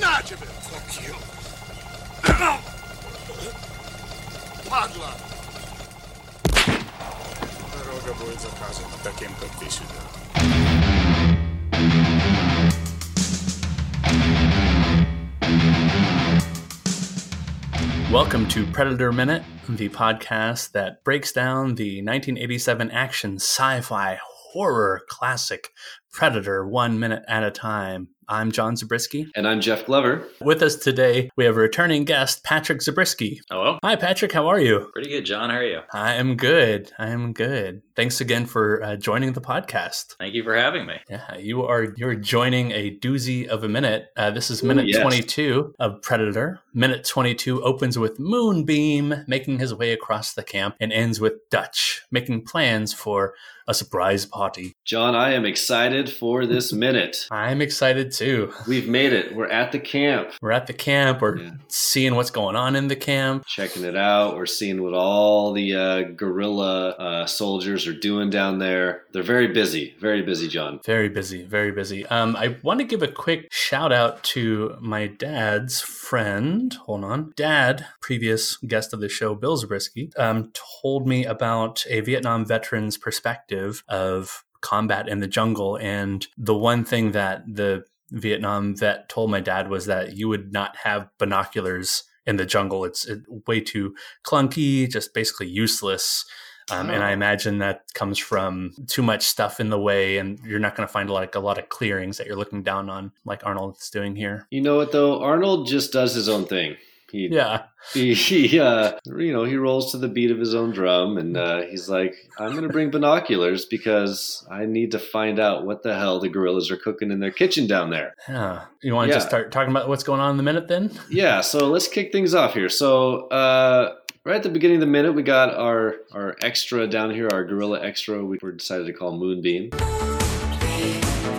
Naciebie! Fuck you. Padła! Дорога будет заказана таким, как ты сюда. Welcome to Predator Minute, the podcast that breaks down the 1987 action sci fi horror classic Predator one minute at a time. I'm John Zabriskie. And I'm Jeff Glover. With us today, we have a returning guest, Patrick Zabriskie. Hello. Hi, Patrick. How are you? Pretty good, John. How are you? I am good. I am good. Thanks again for uh, joining the podcast. Thank you for having me. Yeah, you are you're joining a doozy of a minute. Uh, this is minute yes. 22 of Predator. Minute 22 opens with Moonbeam making his way across the camp and ends with Dutch making plans for a surprise party. John, I am excited for this minute. I'm excited too. We've made it. We're at the camp, We're at the camp. We're Yeah. seeing what's going on in the camp. checking it out. We're seeing what all the uh, guerrilla uh, soldiers are doing down there. They're very busy, very busy, John. Very busy, very busy. Um, I want to give a quick shout out to my dad's friend. Hold on. Dad, previous guest of the show, Bill Zabriskie, um, told me about a Vietnam veteran's perspective of combat in the jungle. And the one thing that the Vietnam vet told my dad was that you would not have binoculars in the jungle. It's it, way too clunky, just basically useless. Um, And I Oh. imagine that comes from too much stuff in the way, and you're not going to find like a lot of clearings that you're looking down on, like Arnold's doing here. You know what though? Arnold just does his own thing. He, Yeah, he, he uh, you know, he rolls to the beat of his own drum, and uh, he's like, "I'm going to bring binoculars because I need to find out what the hell the guerrillas are cooking in their kitchen down there." yeah. You want to Yeah. just start talking about what's going on in the minute then? Yeah, so let's kick things off here. So, uh, right at the beginning of the minute, we got our our extra down here, our guerrilla extra. We were decided to call Moonbeam.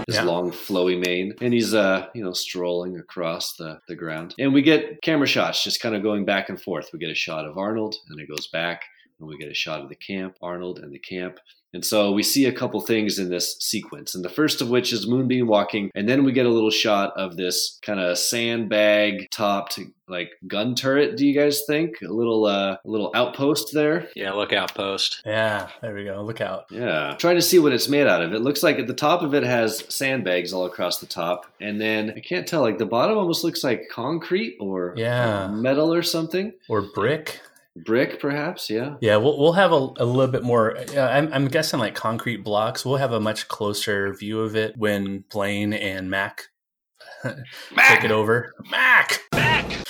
His Yeah. long, flowy mane, and he's uh, you know, strolling across the the ground. And we get camera shots, just kind of going back and forth. We get a shot of Arnold, and it goes back, and we get a shot of the camp, Arnold and the camp. And so we see a couple things in this sequence. And the first of which is Moonbeam walking. And then we get a little shot of this kind of sandbag topped like gun turret, do you guys think? A little uh a little outpost there. Yeah, lookout post. Yeah, there we go. Look out. Yeah. Trying to see what it's made out of. It looks like at the top of it has sandbags all across the top. And then I can't tell, like the bottom almost looks like concrete or Yeah. metal or something. Or brick. Brick, perhaps, yeah. Yeah, we'll, we'll have a, a little bit more. Uh, I'm, I'm guessing like concrete blocks. We'll have a much closer view of it when Blaine and Mac, take it over. Mac! Mac!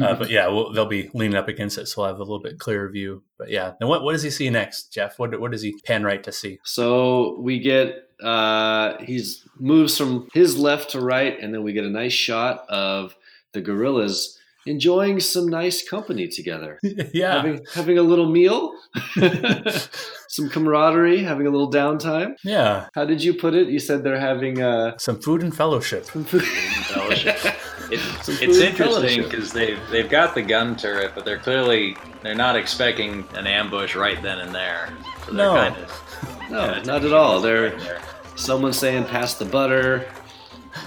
uh, but yeah, we'll, they'll be leaning up against it, so we'll have a little bit clearer view. But yeah, and what, what does he see next, Jeff? What, what does he pan right to see? So we get uh he's moves from his left to right, and then we get a nice shot of the guerrillas enjoying some nice company together. yeah. Having having a little meal, some camaraderie, having a little downtime. yeah. How did you put it? You said they're having uh Some food and fellowship. some food. and Fellowship. It, it's interesting because they've they've got the gun turret, but they're clearly they're not expecting an ambush right then and there. So No. kind of No, yeah, it's not at all. They're right someone saying pass the butter.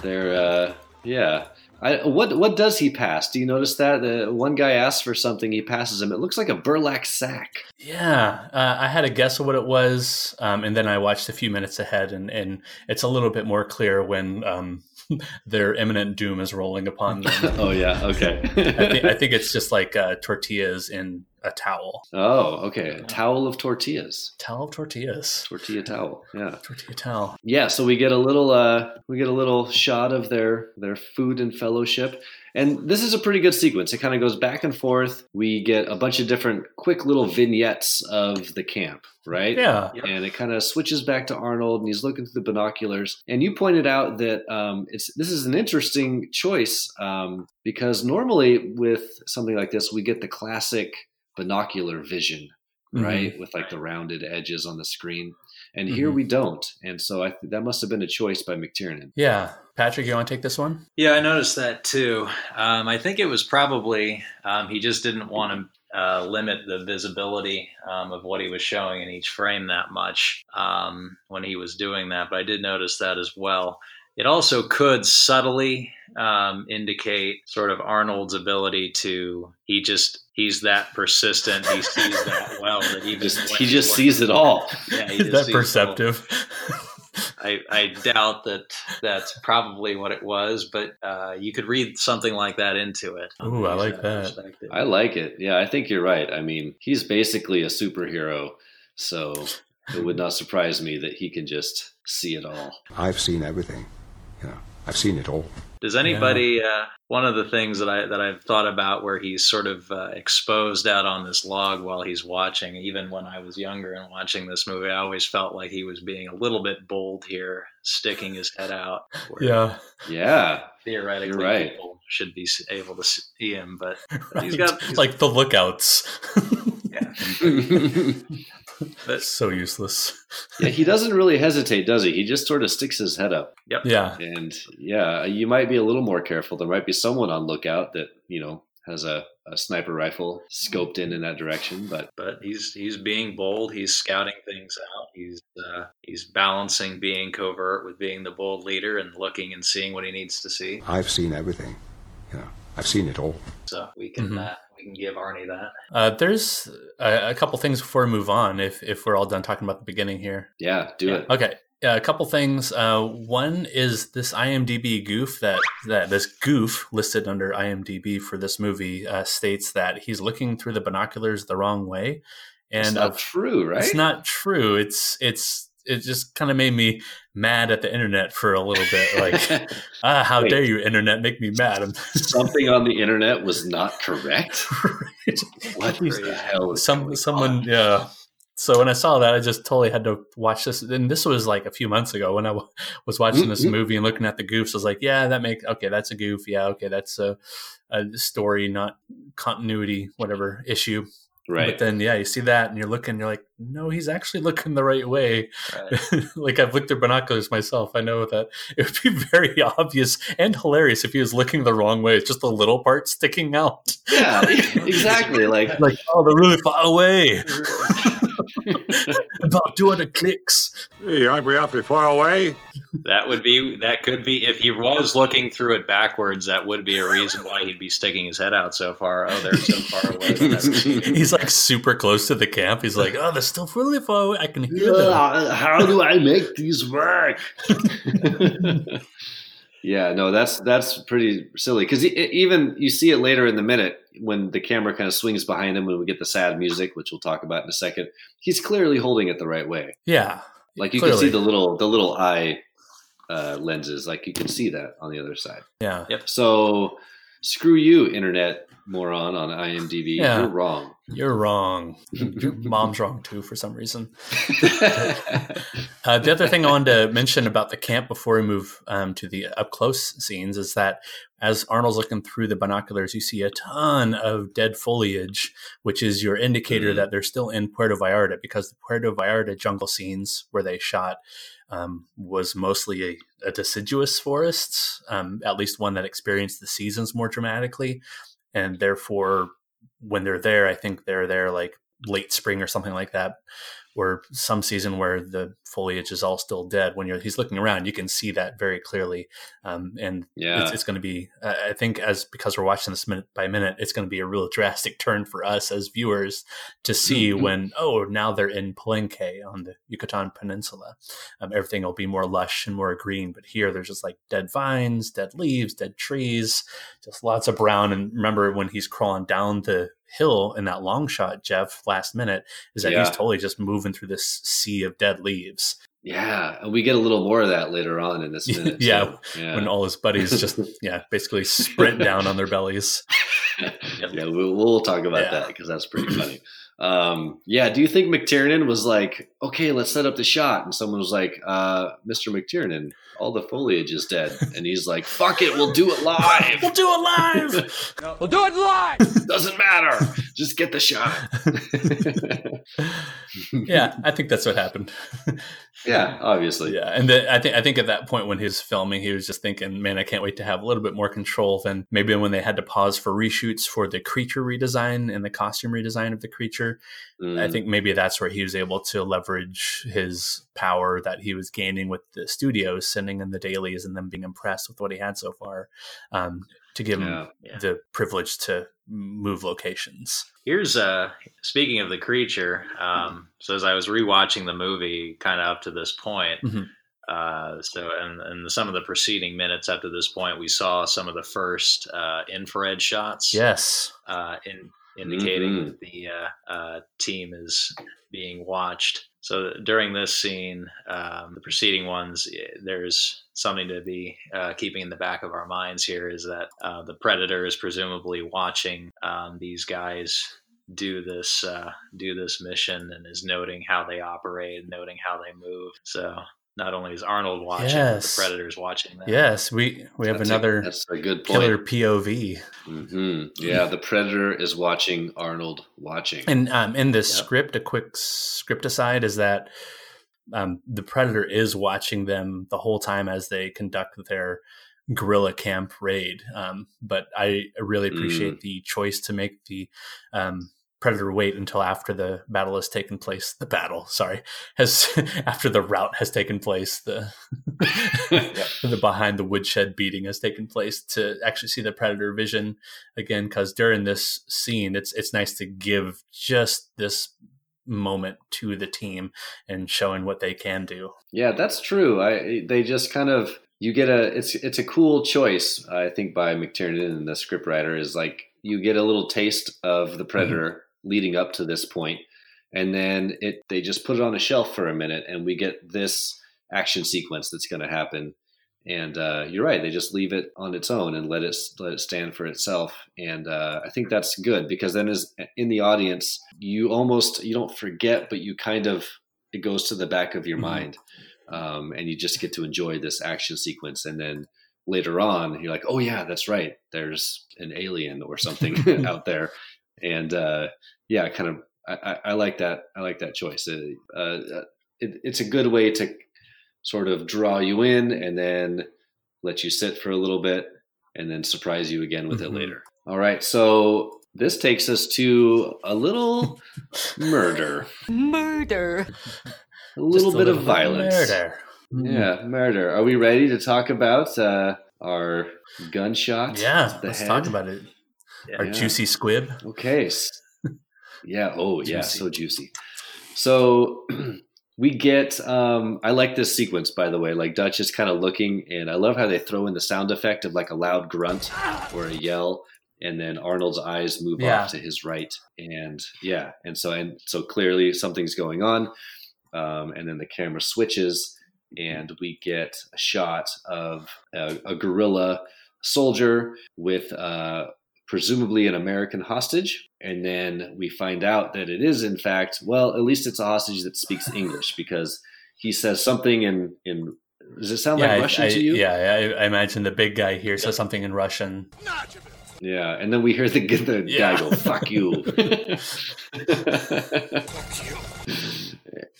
They're uh yeah. I, what what does he pass? Do you notice that one guy asks for something, he passes him. It looks like a burlap sack. Yeah, uh, I had a guess of what it was, um, and then I watched a few minutes ahead, and, and it's a little bit more clear when um, their imminent doom is rolling upon them. oh yeah, okay. I, think, I think it's just like uh, tortillas in a towel. oh okay, a towel of tortillas, Towel of tortillas. tortilla towel. Yeah, Tortilla towel. yeah. So we get a little uh we get a little shot of their their food and fellowship. And this is a pretty good sequence. It kind of goes back and forth. We get a bunch of different quick little vignettes of the camp, right? Yeah. and it kind of switches back to Arnold, and he's looking through the binoculars. And you pointed out that um, it's this is an interesting choice um, because normally with something like this, we get the classic binocular vision, right, with like the rounded edges on the screen. And here Mhm. we don't, and so I th- that must have been a choice by McTiernan. Yeah. Patrick, you want to take this one? Yeah, I noticed that too. Um, I think it was probably um, he just didn't want to uh, limit the visibility um, of what he was showing in each frame that much um, when he was doing that. But I did notice that as well. it also could subtly um, indicate sort of Arnold's ability to he just he's that persistent he sees that well that he just he just sees it all yeah Is that perceptive I, I doubt that that's probably what it was, but uh, you could read something like that into it. Ooh, I like that. I like it. Yeah, I think you're right. I mean, he's basically a superhero, so it would not surprise me that he can just see it all. I've seen everything. You know, I've seen it all. Does anybody? Yeah. Uh, one of the things that I that I've thought about where he's sort of uh, exposed out on this log while he's watching. Even when I was younger and watching this movie, I always felt like he was being a little bit bold here, sticking his head out. Yeah, yeah. Theoretically, right. people should be able to see him, but he's got he's, like the lookouts. yeah. That's so useless. yeah, he doesn't really hesitate, does he? He just sort of sticks his head up. Yep. Yeah. And yeah, you might be a little more careful. There might be someone on lookout that, you know, has a, a sniper rifle scoped in in that direction, but but he's he's being bold. He's scouting things out. He's uh, he's balancing being covert with being the bold leader and looking and seeing what he needs to see. I've seen everything. You know, I've seen it all. So we can mm-hmm. uh, we can give Arnie that. Uh, there's a, a, couple things before we move on. If if we're all done talking about the beginning here, yeah, do yeah. it. Okay, yeah, a couple things. Uh, one is this IMDb goof that that this goof listed under IMDb for this movie uh, states that he's looking through the binoculars the wrong way, and it's not true, right? It's not true. It's it's it just kind of made me mad at the internet for a little bit. Like, ah, how Wait, dare you, internet, make me mad? something on the internet was not correct. right. What the hell? Some someone, on? yeah. So when I saw that, I just totally had to watch this. And this was like a few months ago when I w- was watching mm-hmm. this movie and looking at the goofs. I was like, yeah, that makes okay. That's a goof. Yeah, okay, that's a, a story, not continuity, whatever issue. Right. But then, yeah, you see that and you're looking, you're like, no, he's actually looking the right way. Right. like I've looked through binoculars myself. I know that it would be very obvious and hilarious if he was looking the wrong way. It's just a little part sticking out. Yeah, exactly. Like, like oh, they're really far away. About 200 clicks. Hey, aren't we awfully far away? That would be, that could be, if he was looking through it backwards, that would be a reason why he'd be sticking his head out so far. Oh, they're so far away. He's like super close to the camp. He's like, oh, they're still really far away. I can hear them. How do I make these work? Yeah, no, that's that's pretty silly because even you see it later in the minute when the camera kind of swings behind him when we get the sad music, which we'll talk about in a second. He's clearly holding it the right way. Yeah, like you clearly. can see the little the little eye uh, lenses, like you can see that on the other side. Yeah. Yep. So screw you, internet moron on IMDb. Yeah. You're wrong. You're wrong. Your mom's wrong too for some reason. uh, the other thing I wanted to mention about the camp before we move um, to the up close scenes is that as Arnold's looking through the binoculars, you see a ton of dead foliage, which is your indicator mm-hmm. that they're still in Puerto Vallarta because the Puerto Vallarta jungle scenes where they shot um, was mostly a, a deciduous forest, um, at least one that experienced the seasons more dramatically. And therefore, when they're there, I think they're there like late spring or something like that or some season where the foliage is all still dead. When you're he's looking around, you can see that very clearly. Um, and yeah, it's, it's going to be. I think as because we're watching this minute by minute, it's going to be a real drastic turn for us as viewers to see mm-hmm. when oh now they're in Palenque on the Yucatan Peninsula. Um, everything will be more lush and more green, but here there's just like dead vines, dead leaves, dead trees, just lots of brown. And remember when he's crawling down the hill in that long shot, Jeff, last minute, is that yeah. he's totally just moving through this sea of dead leaves. Yeah, and we get a little more of that later on in this minute. yeah, yeah, when all his buddies just yeah basically sprint down on their bellies. yeah, we'll, we'll talk about yeah. that because that's pretty funny. Um, yeah, do you think McTiernan was like, okay, let's set up the shot, and someone was like, uh, Mr. McTiernan, all the foliage is dead, and he's like, fuck it, we'll do it live. we'll do it live. we'll do it live. Doesn't matter. Just get the shot. yeah, I think that's what happened. yeah, obviously. Yeah, and the, I think I think at that point when he was filming, he was just thinking, "Man, I can't wait to have a little bit more control." Than maybe when they had to pause for reshoots for the creature redesign and the costume redesign of the creature. Mm. I think maybe that's where he was able to leverage his power that he was gaining with the studios, sending in the dailies and them being impressed with what he had so far, um, to give him Yeah. Yeah. the privilege to move locations. Here's uh speaking of the creature. Um, so as I was rewatching the movie, kind of up to this point, Mhm. uh, so and and some of the preceding minutes up to this point, we saw some of the first uh, infrared shots. Yes. uh, in, indicating Mhm. that the uh, uh, team is being watched. So during this scene, um, the preceding ones, eh, there's something to be uh, keeping in the back of our minds here is that uh, the predator is presumably watching um, these guys do this uh, do this mission and is noting how they operate, noting how they move. So not only is Arnold watching, but Yes. the predator's watching them. Yes, we we have That's a- another that's a good point. killer POV. hmm Yeah, the predator is watching Arnold watching. And um, in this Yep. script, a quick script aside is that um, the predator is watching them the whole time as they conduct their guerrilla camp raid. Um, but I really appreciate the choice to make the um, predator wait until after the battle has taken place. The battle, sorry, has after the rout has taken place. The the behind the woodshed beating has taken place to actually see the predator vision again because during this scene it's it's nice to give just this moment to the team and showing what they can do Yeah, that's true. I they just kind of you get a it's it's a cool choice I think by McTiernan and the scriptwriter is like you get a little taste of the mm-hmm. predator leading up to this point and then it they just put it on a shelf for a minute and we get this action sequence that's going to happen. And uh, you're right they just leave it on its own and let it let it stand for itself. And uh, i think that's good because then as in the audience you almost you don't forget but you kind of it goes to the back of your Mhm. mind um, and you just get to enjoy this action sequence. And then later on you're like oh yeah that's right there's an alien or something out there and uh, yeah kind of I, I, I like that i like that choice uh, uh, it, it's a good way to sort of draw you in and then let you sit for a little bit and then surprise you again with Mhm. it later all right so this takes us to a little murder Murder. a little Just bit of little violence murder. yeah, murder. Are we ready to talk about uh, our gunshot? yeah to the let's head? talk about it Yeah. our juicy squib Okay. Yeah. Oh, yeah. Juicy. So juicy. So we get. Um, I like this sequence, by the way. Like Dutch is kind of looking, and I love how they throw in the sound effect of like a loud grunt or a yell, and then Arnold's eyes move Yeah. off to his right, and yeah, and so and so clearly something's going on, um, and then the camera switches, and we get a shot of a, a guerrilla soldier with uh, presumably an American hostage. And then we find out that it is, in fact, well, at least it's a hostage that speaks English because he says something in, in does it sound yeah, like I- Russian I, to you? yeah I, I imagine the big guy here says something in russian Yeah. And then we hear the, the Yeah. guy go, fuck you.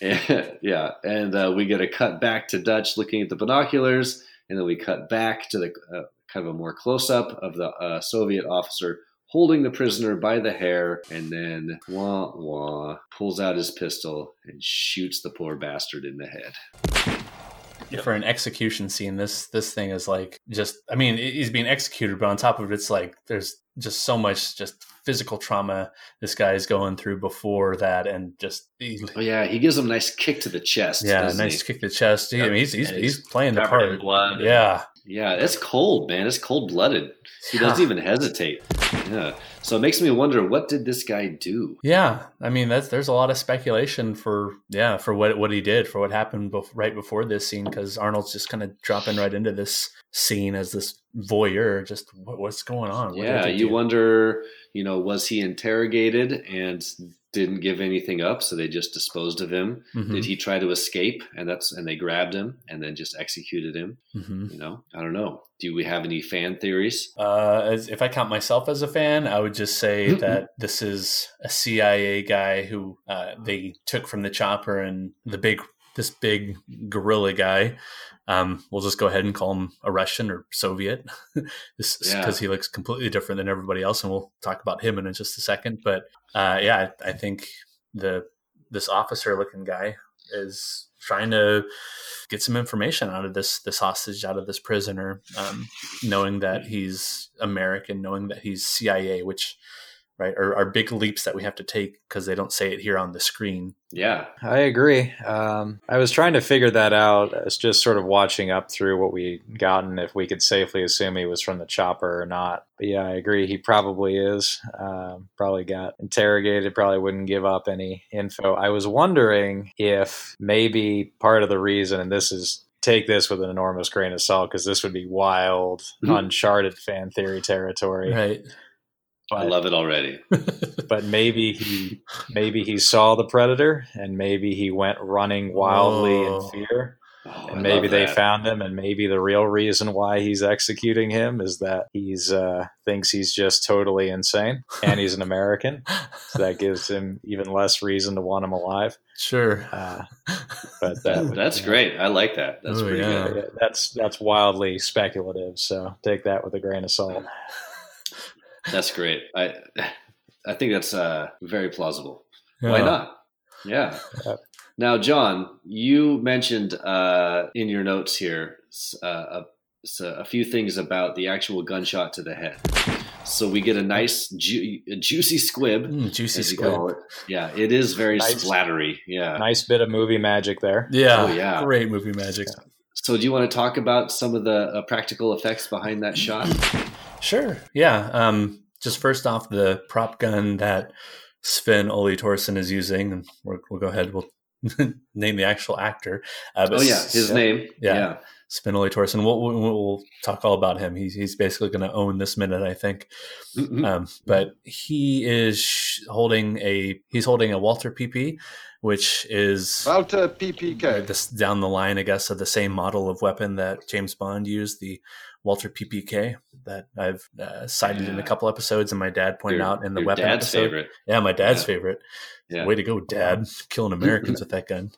yeah. And uh, we get a cut back to Dutch looking at the binoculars. And then we cut back to the uh, kind of a more close up of the uh, Soviet officer holding the prisoner by the hair and then wah wah pulls out his pistol and shoots the poor bastard in the head. for an execution scene this this thing is like just i mean he's being executed but on top of it it's like there's just so much just physical trauma this guy is going through before that and just he, Oh yeah, he gives him a nice kick to the chest. yeah nice he? kick to the chest I mean, he's he's, he's he's playing the part blood. yeah Yeah, it's cold, man. It's cold blooded. He doesn't even hesitate. Yeah. So it makes me wonder what did this guy do? Yeah, I mean that's there's a lot of speculation for yeah for what what he did for what happened bef- right before this scene because Arnold's just kind of dropping right into this scene as this voyeur. Just what, what's going on? What yeah, you do? wonder, you know, was he interrogated and didn't give anything up, so they just disposed of him. Mhm. Did he try to escape, and that's and they grabbed him and then just executed him? Mhm. You know, I don't know. Do we have any fan theories? Uh, as, if I count myself as a fan, I would just say Mhm. that this is a CIA guy who uh, they took from the chopper and the big, this big guerrilla guy. Um, we'll just go ahead and call him a Russian or Soviet, because Yeah. he looks completely different than everybody else, and we'll talk about him in just a second. But uh, yeah, I, I think the this officer looking guy is trying to get some information out of this this hostage out of this prisoner um, knowing that he's american knowing that he's cia which right Or are big leaps that we have to take because they don't say it here on the screen Yeah, I agree. Um, I was trying to figure that out. It's just sort of watching up through what we gotten if we could safely assume he was from the chopper or not. But yeah, I agree. He probably is. Um, probably got interrogated. Probably wouldn't give up any info. I was wondering if maybe part of the reason, and this is take this with an enormous grain of salt because this would be wild, Mhm. uncharted fan theory territory. right I love it already. but maybe he maybe he saw the predator and maybe he went running wildly Oh. in fear Oh, I and maybe they that. found him and maybe the real reason why he's executing him is that he's uh thinks he's just totally insane and he's an american so that gives him even less reason to want him alive sure uh, but that That- would- that's yeah. great. I like that. That's Oh, pretty yeah. good. That's that's wildly speculative so take that with a grain of salt That's great. I I think that's uh, very plausible. Yeah. Why not? Yeah. Now, John, you mentioned uh, in your notes here s- uh, a, s- a few things about the actual gunshot to the head. So we get a nice ju- a juicy squib, Mm, juicy as you squid call it. Yeah, it is very Nice. splattery. Yeah. nice bit of movie magic there yeah, Oh, yeah. great movie magic So, do you want to talk about some of the uh, practical effects behind that shot? Sure. Yeah. Um, just first off, the prop gun that Sven Ole Thorsen is using, and we'll, we'll go ahead. We'll name the actual actor. Uh, Oh yeah, his name. Yeah. Yeah. Sven Ole Thorsen. We'll, we'll, we'll talk all about him. He's he's basically going to own this minute, I think. Mhm. Um, but he is holding a he's holding a Walther PP, which is Walther PPK. this down the line, I guess, of the same model of weapon that James Bond used, the Walther PPK that I've uh, cited in a couple episodes, and my dad pointed Your- out in the your weapon dad's episode. favorite. Yeah, my dad's Yeah. favorite. Yeah. Way to go, Dad! Killing Americans with that gun.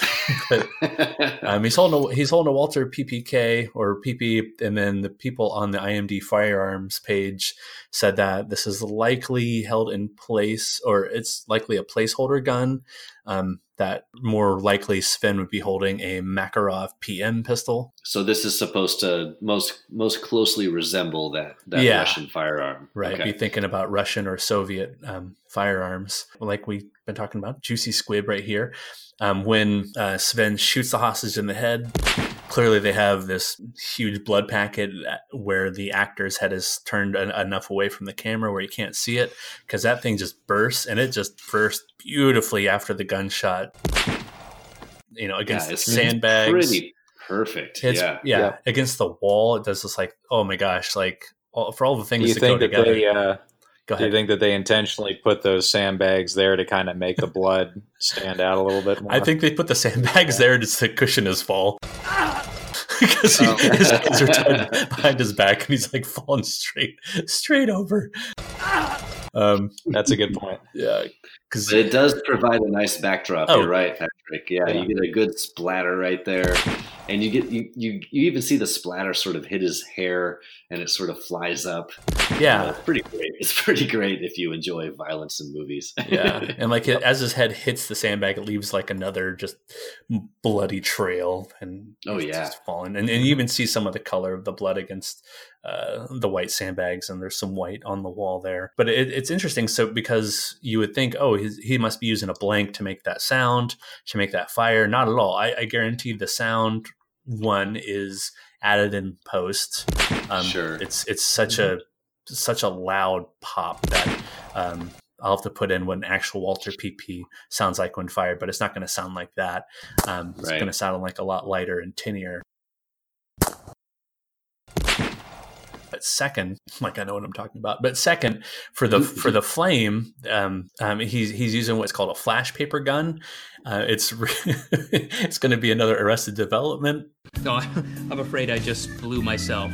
but um, he's holding a, he's holding a Walther PPK or PP, and then the people on the IMD firearms page said that this is likely held in place, or it's likely a placeholder gun. Um, that more likely Sven would be holding a Makarov PM pistol. so this is supposed to most most closely resemble that that Yeah. Russian firearm, Right, Okay. be thinking about Russian or Soviet um, firearms, like we've been talking about. Juicy squib right here. Um, when uh, Sven shoots the hostage in the head, clearly they have this huge blood packet where the actor's head is turned en- enough away from the camera where you can't see it because that thing just bursts and it just bursts beautifully after the gunshot. You know, against Yeah, the sandbags. Pretty perfect. It's yeah. yeah, Yeah. against the wall. It does this like, oh my gosh, like all, for all the do things you that think go that together. they uh go Do you think that they intentionally put those sandbags there to kind of make the blood stand out a little bit more? I think they put the sandbags there just to cushion his fall. Because Oh. his hands are tied behind his back and he's like falling straight, straight over. Um, that's a good point. yeah, because it does provide a nice backdrop. Oh. You're right, Patrick. Yeah, Yeah. you get a good splatter right there, and you get you, you you even see the splatter sort of hit his hair, and it sort of flies up. Uh, yeah, it's pretty great. It's pretty great if you enjoy violence in movies. yeah, and like it, as his head hits the sandbag, it leaves like another just bloody trail, and Oh, yeah. just falling, and, and you even see some of the color of the blood against uh, the white sandbags, and there's some white on the wall there. But it, it's interesting, so because you would think, oh, he's, he must be using a blank to make that sound, to make that fire. Not at all. I, I guarantee the sound one is added in post. Um, Sure. it's it's such a such a loud pop that um, I'll have to put in what an actual Walther PP sounds like when fired, but it's not going to sound like that. Um, it's going to sound like a lot lighter and tinier. But second, like I know what I'm talking about. But second, for the for the flame, um, um, he's he's using what's called a flash paper gun. Uh, it's it's going to be another Arrested Development. No, I'm afraid I just blew myself.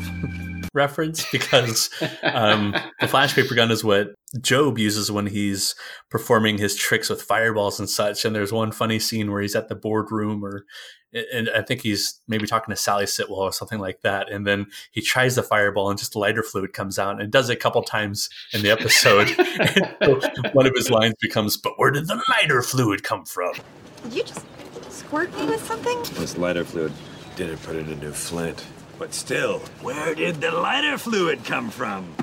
reference because um, the flash paper gun is what Gob uses when he's performing his tricks with fireballs and such. And there's one funny scene where he's at the boardroom or and I think he's maybe talking to Sally Sitwell or something like that. And then he tries the fireball and just lighter fluid comes out and does it a couple times in the episode. one of his lines becomes, But where did the lighter fluid come from? Did you just squirt me with something? This lighter fluid didn't put in a new Flint. But still, where did the lighter fluid come from?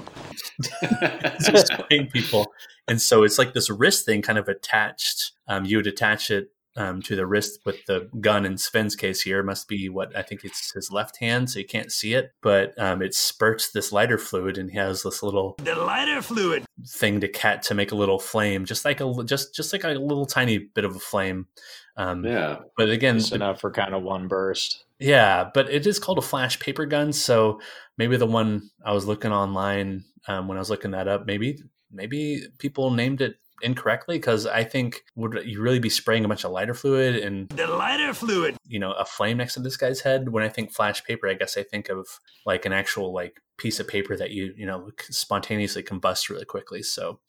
just playing people. And so it's like this wrist thing kind of attached. Um, you would attach it um, to the wrist with the gun in Sven's case here must be what I think it's his left hand, so you can't see it, but um, it spurts this lighter fluid, and he has this little the lighter fluid thing to cat to make a little flame, just like a just just like a little tiny bit of a flame. Um, yeah, but again, just enough for kind of one burst. Yeah, but it is called a flash paper gun, so maybe the one I was looking online um, when I was looking that up, maybe maybe people named it incorrectly because I think would you really be spraying a bunch of lighter fluid and the lighter fluid, you know, a flame next to this guy's head? When I think flash paper, I guess I think of like an actual like piece of paper that you you know spontaneously combust really quickly. So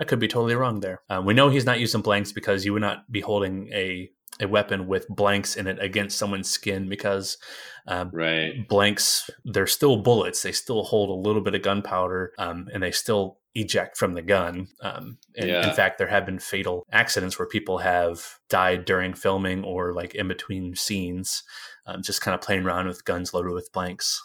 I could be totally wrong there. Um, we know he's not using blanks because you would not be holding a a weapon with blanks in it against someone's skin because um, right. blanks they're still bullets they still hold a little bit of gunpowder um, and they still eject from the gun um, and Yeah. in fact there have been fatal accidents where people have died during filming or like in between scenes um, just kind of playing around with guns loaded with blanks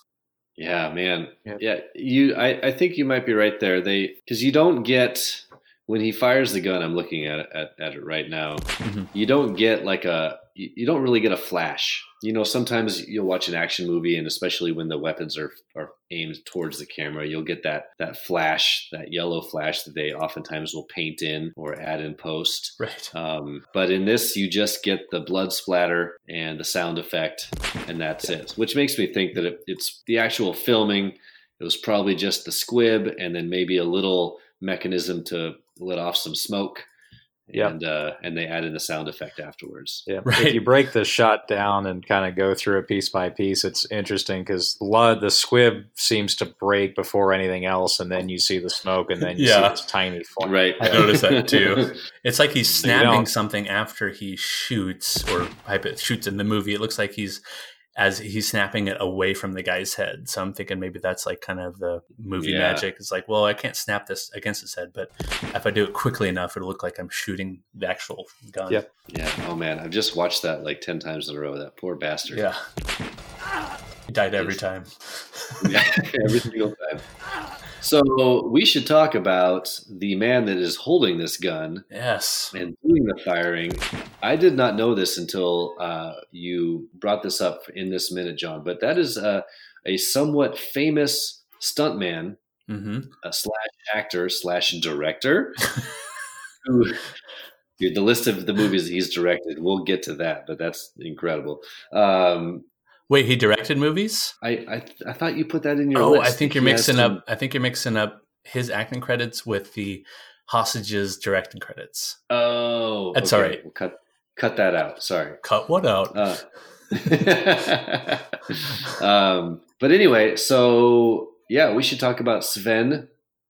Yeah, man. Yep. Yeah, you. I, I think you might be right there. They because you don't get when he fires the gun. I'm looking at it, at, at it right now. Mhm. You don't get like a. You don't really get a flash. You know, sometimes you'll watch an action movie, and especially when the weapons are are aimed towards the camera, you'll get that that flash, that yellow flash that they oftentimes will paint in or add in post. right Um, but in this, you just get the blood splatter and the sound effect, and that's it. Which makes me think that it, it's the actual filming. It was probably just the squib, and then maybe a little mechanism to let off some smoke. Yep. And uh, and they added the sound effect afterwards. Yeah. Right. If you break the shot down and kind of go through it piece by piece, it's interesting because blood, the squib seems to break before anything else, and then you see the smoke, and then you Yeah. see this tiny flame. Right. I noticed that too. It's like he's snapping something after he shoots or hypo- shoots in the movie. It looks like he's as he's snapping it away from the guy's head. So I'm thinking maybe that's like kind of the movie Yeah. magic. It's like, well, I can't snap this against his head, but if I do it quickly enough, it'll look like I'm shooting the actual gun. Yep. yeah. Oh man, I've just watched that like ten times in a row. That poor bastard. Yeah. He died every time. Yeah, every single time. So we should talk about the man that is holding this gun Yes. and doing the firing. I did not know this until uh, you brought this up in this minute, John. But that is uh, a somewhat famous stuntman hmm uh, slash actor slash director. who, dude, the list of the movies he's directed, we'll get to that, but that's incredible. Um, Wait, he directed movies? I, I I thought you put that in your Oh, list. I think you're He mixing up. I think you're mixing up his acting credits with the hostages directing credits. Oh, That's okay. all right. We'll cut cut that out. Sorry. Cut what out? Uh, um, but anyway, so yeah, we should talk about Sven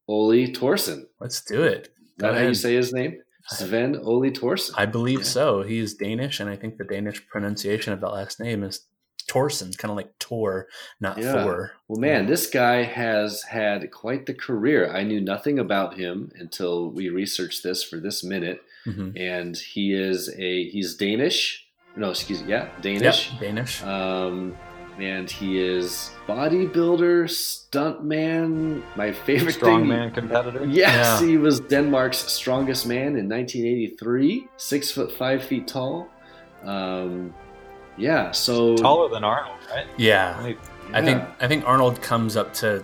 Ole Torsen. Let's do it. Go that how you say his name? Sven Ole Torsen. I believe so. He is Danish, and I think the Danish pronunciation of that last name is Torsen, kind of like Tor, not Yeah. Thor. Well, man, this guy has had quite the career. I knew nothing about him until we researched this for this minute, hmm and he is a he's Danish. No, excuse me, yeah, Danish. Yep, Danish. Um, and he is bodybuilder, stuntman. My favorite thing. Strongman competitor. Yes, Yeah. he was Denmark's strongest man in 1983. Six foot five feet tall. Um, yeah, so Taller than Arnold, right? yeah, Only- I think. I think Arnold comes up to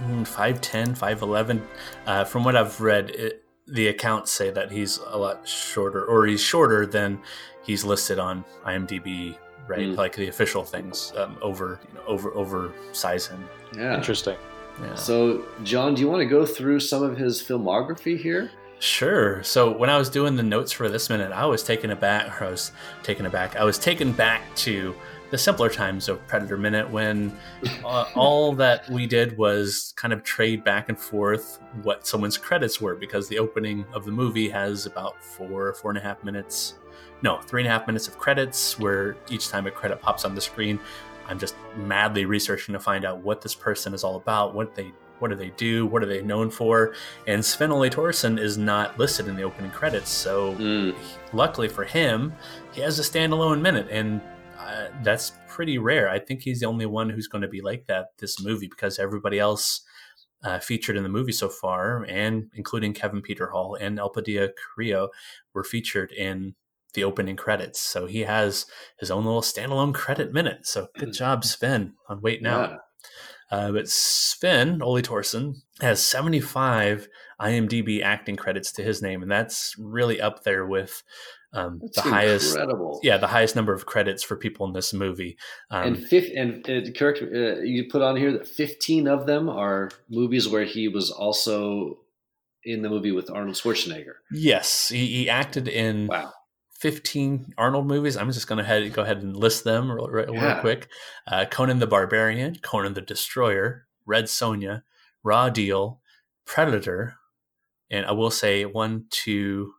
mm, 5'10", 5'11". Uh, from what I've read, it, the accounts say that he's a lot shorter, or he's shorter than he's listed on IMDb. Right, Mm. like the official things um, over, you know, over over size him. yeah. Interesting. Yeah. So, John, do you want to go through some of his filmography here? Sure. So when I was doing the notes for this minute, I was taken aback. Or I was taken aback. I was taken back to the simpler times of Predator Minute when uh, all that we did was kind of trade back and forth what someone's credits were because the opening of the movie has about four, four and a half minutes. No, three and a half minutes of credits where each time a credit pops on the screen, I'm just madly researching to find out what this person is all about, what they what do they do, what are they known for, and Sven Ole Thorsen is not listed in the opening credits. So Mm. luckily for him, he has a standalone minute, and uh, that's pretty rare. I think he's the only one who's going to be like that this movie because everybody else uh, featured in the movie so far, and including Kevin Peter Hall and Elpidia Carrillo, were featured in the opening credits. So he has his own little standalone credit minute. So good job, Sven, on Wait Now. Yeah. Uh, but Sven Ole Thorsen has 75 IMDb acting credits to his name, and that's really up there with um, the highest. incredible. Yeah, the highest number of credits for people in this movie. Um, and fifth, and uh, correct, uh, you put on here that fifteen of them are movies where he was also in the movie with Arnold Schwarzenegger. yes, he, he acted in Wow. 15 Arnold movies. I'm just going to head, go ahead and list them real, real, real quick. Uh, Conan the Barbarian, Conan the Destroyer, Red Sonja, Raw Deal, Predator, and I will say one, two,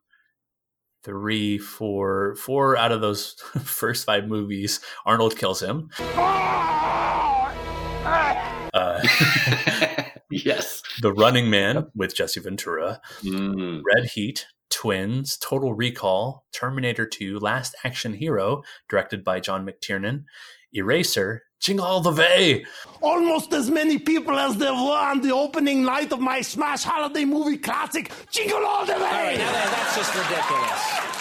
three, four, four out of those first five movies, Arnold kills him. Uh, yes. the Running Man with Jesse Ventura, Mm. Red Heat, Twins, Total Recall, Terminator 2, Last Action Hero, directed by John McTiernan, Eraser, Jingle All the Way, Almost as many people as there were on the opening night of my smash holiday movie classic, Jingle All the Way! All right, now that, that's just ridiculous.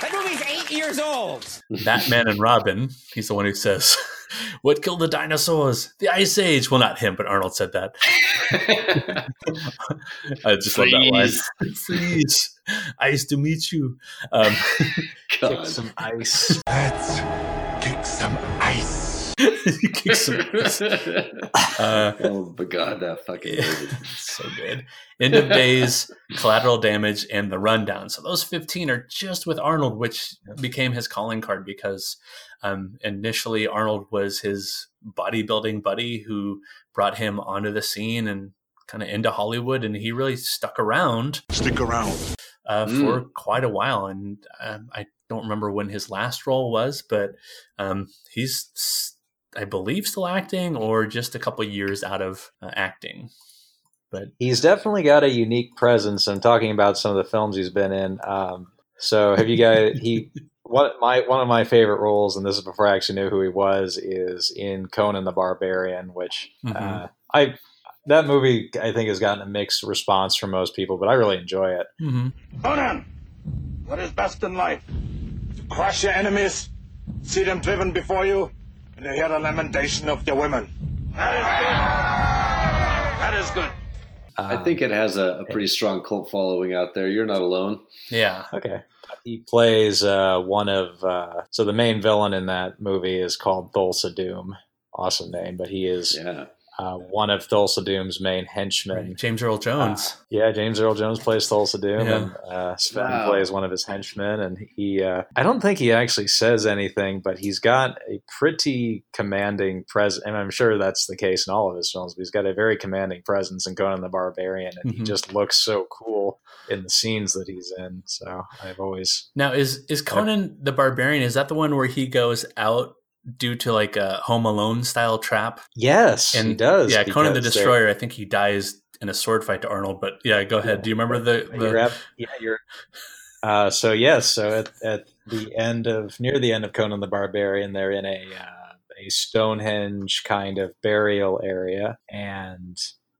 That movie's eight years old. Batman and Robin. He's the one who says, What killed the dinosaurs? The Ice Age. Well, not him, but Arnold said that. I just love that line. Freeze. Ice to meet you. Um, God. Some ice. Let's kick some ice. kick some ice. Uh, oh my god, that fucking movie. so good. End of Days, Collateral Damage, and The Rundown. So those 15 are just with Arnold, which became his calling card because um, initially Arnold was his bodybuilding buddy who brought him onto the scene and kind of into Hollywood, and he really stuck around Stick around. uh, Mm. for quite a while. And um, I don't remember when his last role was, but um, he's, s- I believe, still acting or just a couple years out of uh, acting. But He's definitely got a unique presence. I'm talking about some of the films he's been in. Um, so have you guys? He one my one of my favorite roles, and this is before I actually knew who he was, is in Conan the Barbarian, which uh, Mhm. I that movie I think has gotten a mixed response from most people, but I really enjoy it. mhm. Conan, what is best in life? To crush your enemies, see them driven before you, and to hear the lamentation of your women. That is good. That is good. I Um, think it has a, a pretty strong cult following out there. You're not alone. yeah. Okay. He plays uh, one of uh, so the main villain in that movie is called Thulsa Doom. Awesome name, but he is Yeah. Uh, one of Thulsa Doom's main henchmen. Right. James Earl Jones. Yeah, James Earl Jones plays Thulsa Doom, Yeah. and uh, Sven Wow. plays one of his henchmen. And he, uh, I don't think he actually says anything, but he's got a pretty commanding presence. And I'm sure that's the case in all of his films. But he's got a very commanding presence in Conan the Barbarian, and he Mhm. just looks so cool in the scenes that he's in. So I've always Now, is is Conan the Barbarian? Is that the one where he goes out due to like a Home Alone style trap? yes, he does. Yeah, Conan the they're- Destroyer. I think he dies in a sword fight to Arnold. But yeah, go ahead. Do you remember the? the You're ab- yeah, you're. Uh, so yes, so at, at the end of near the end of Conan the Barbarian, they're in a uh, a Stonehenge kind of burial area, and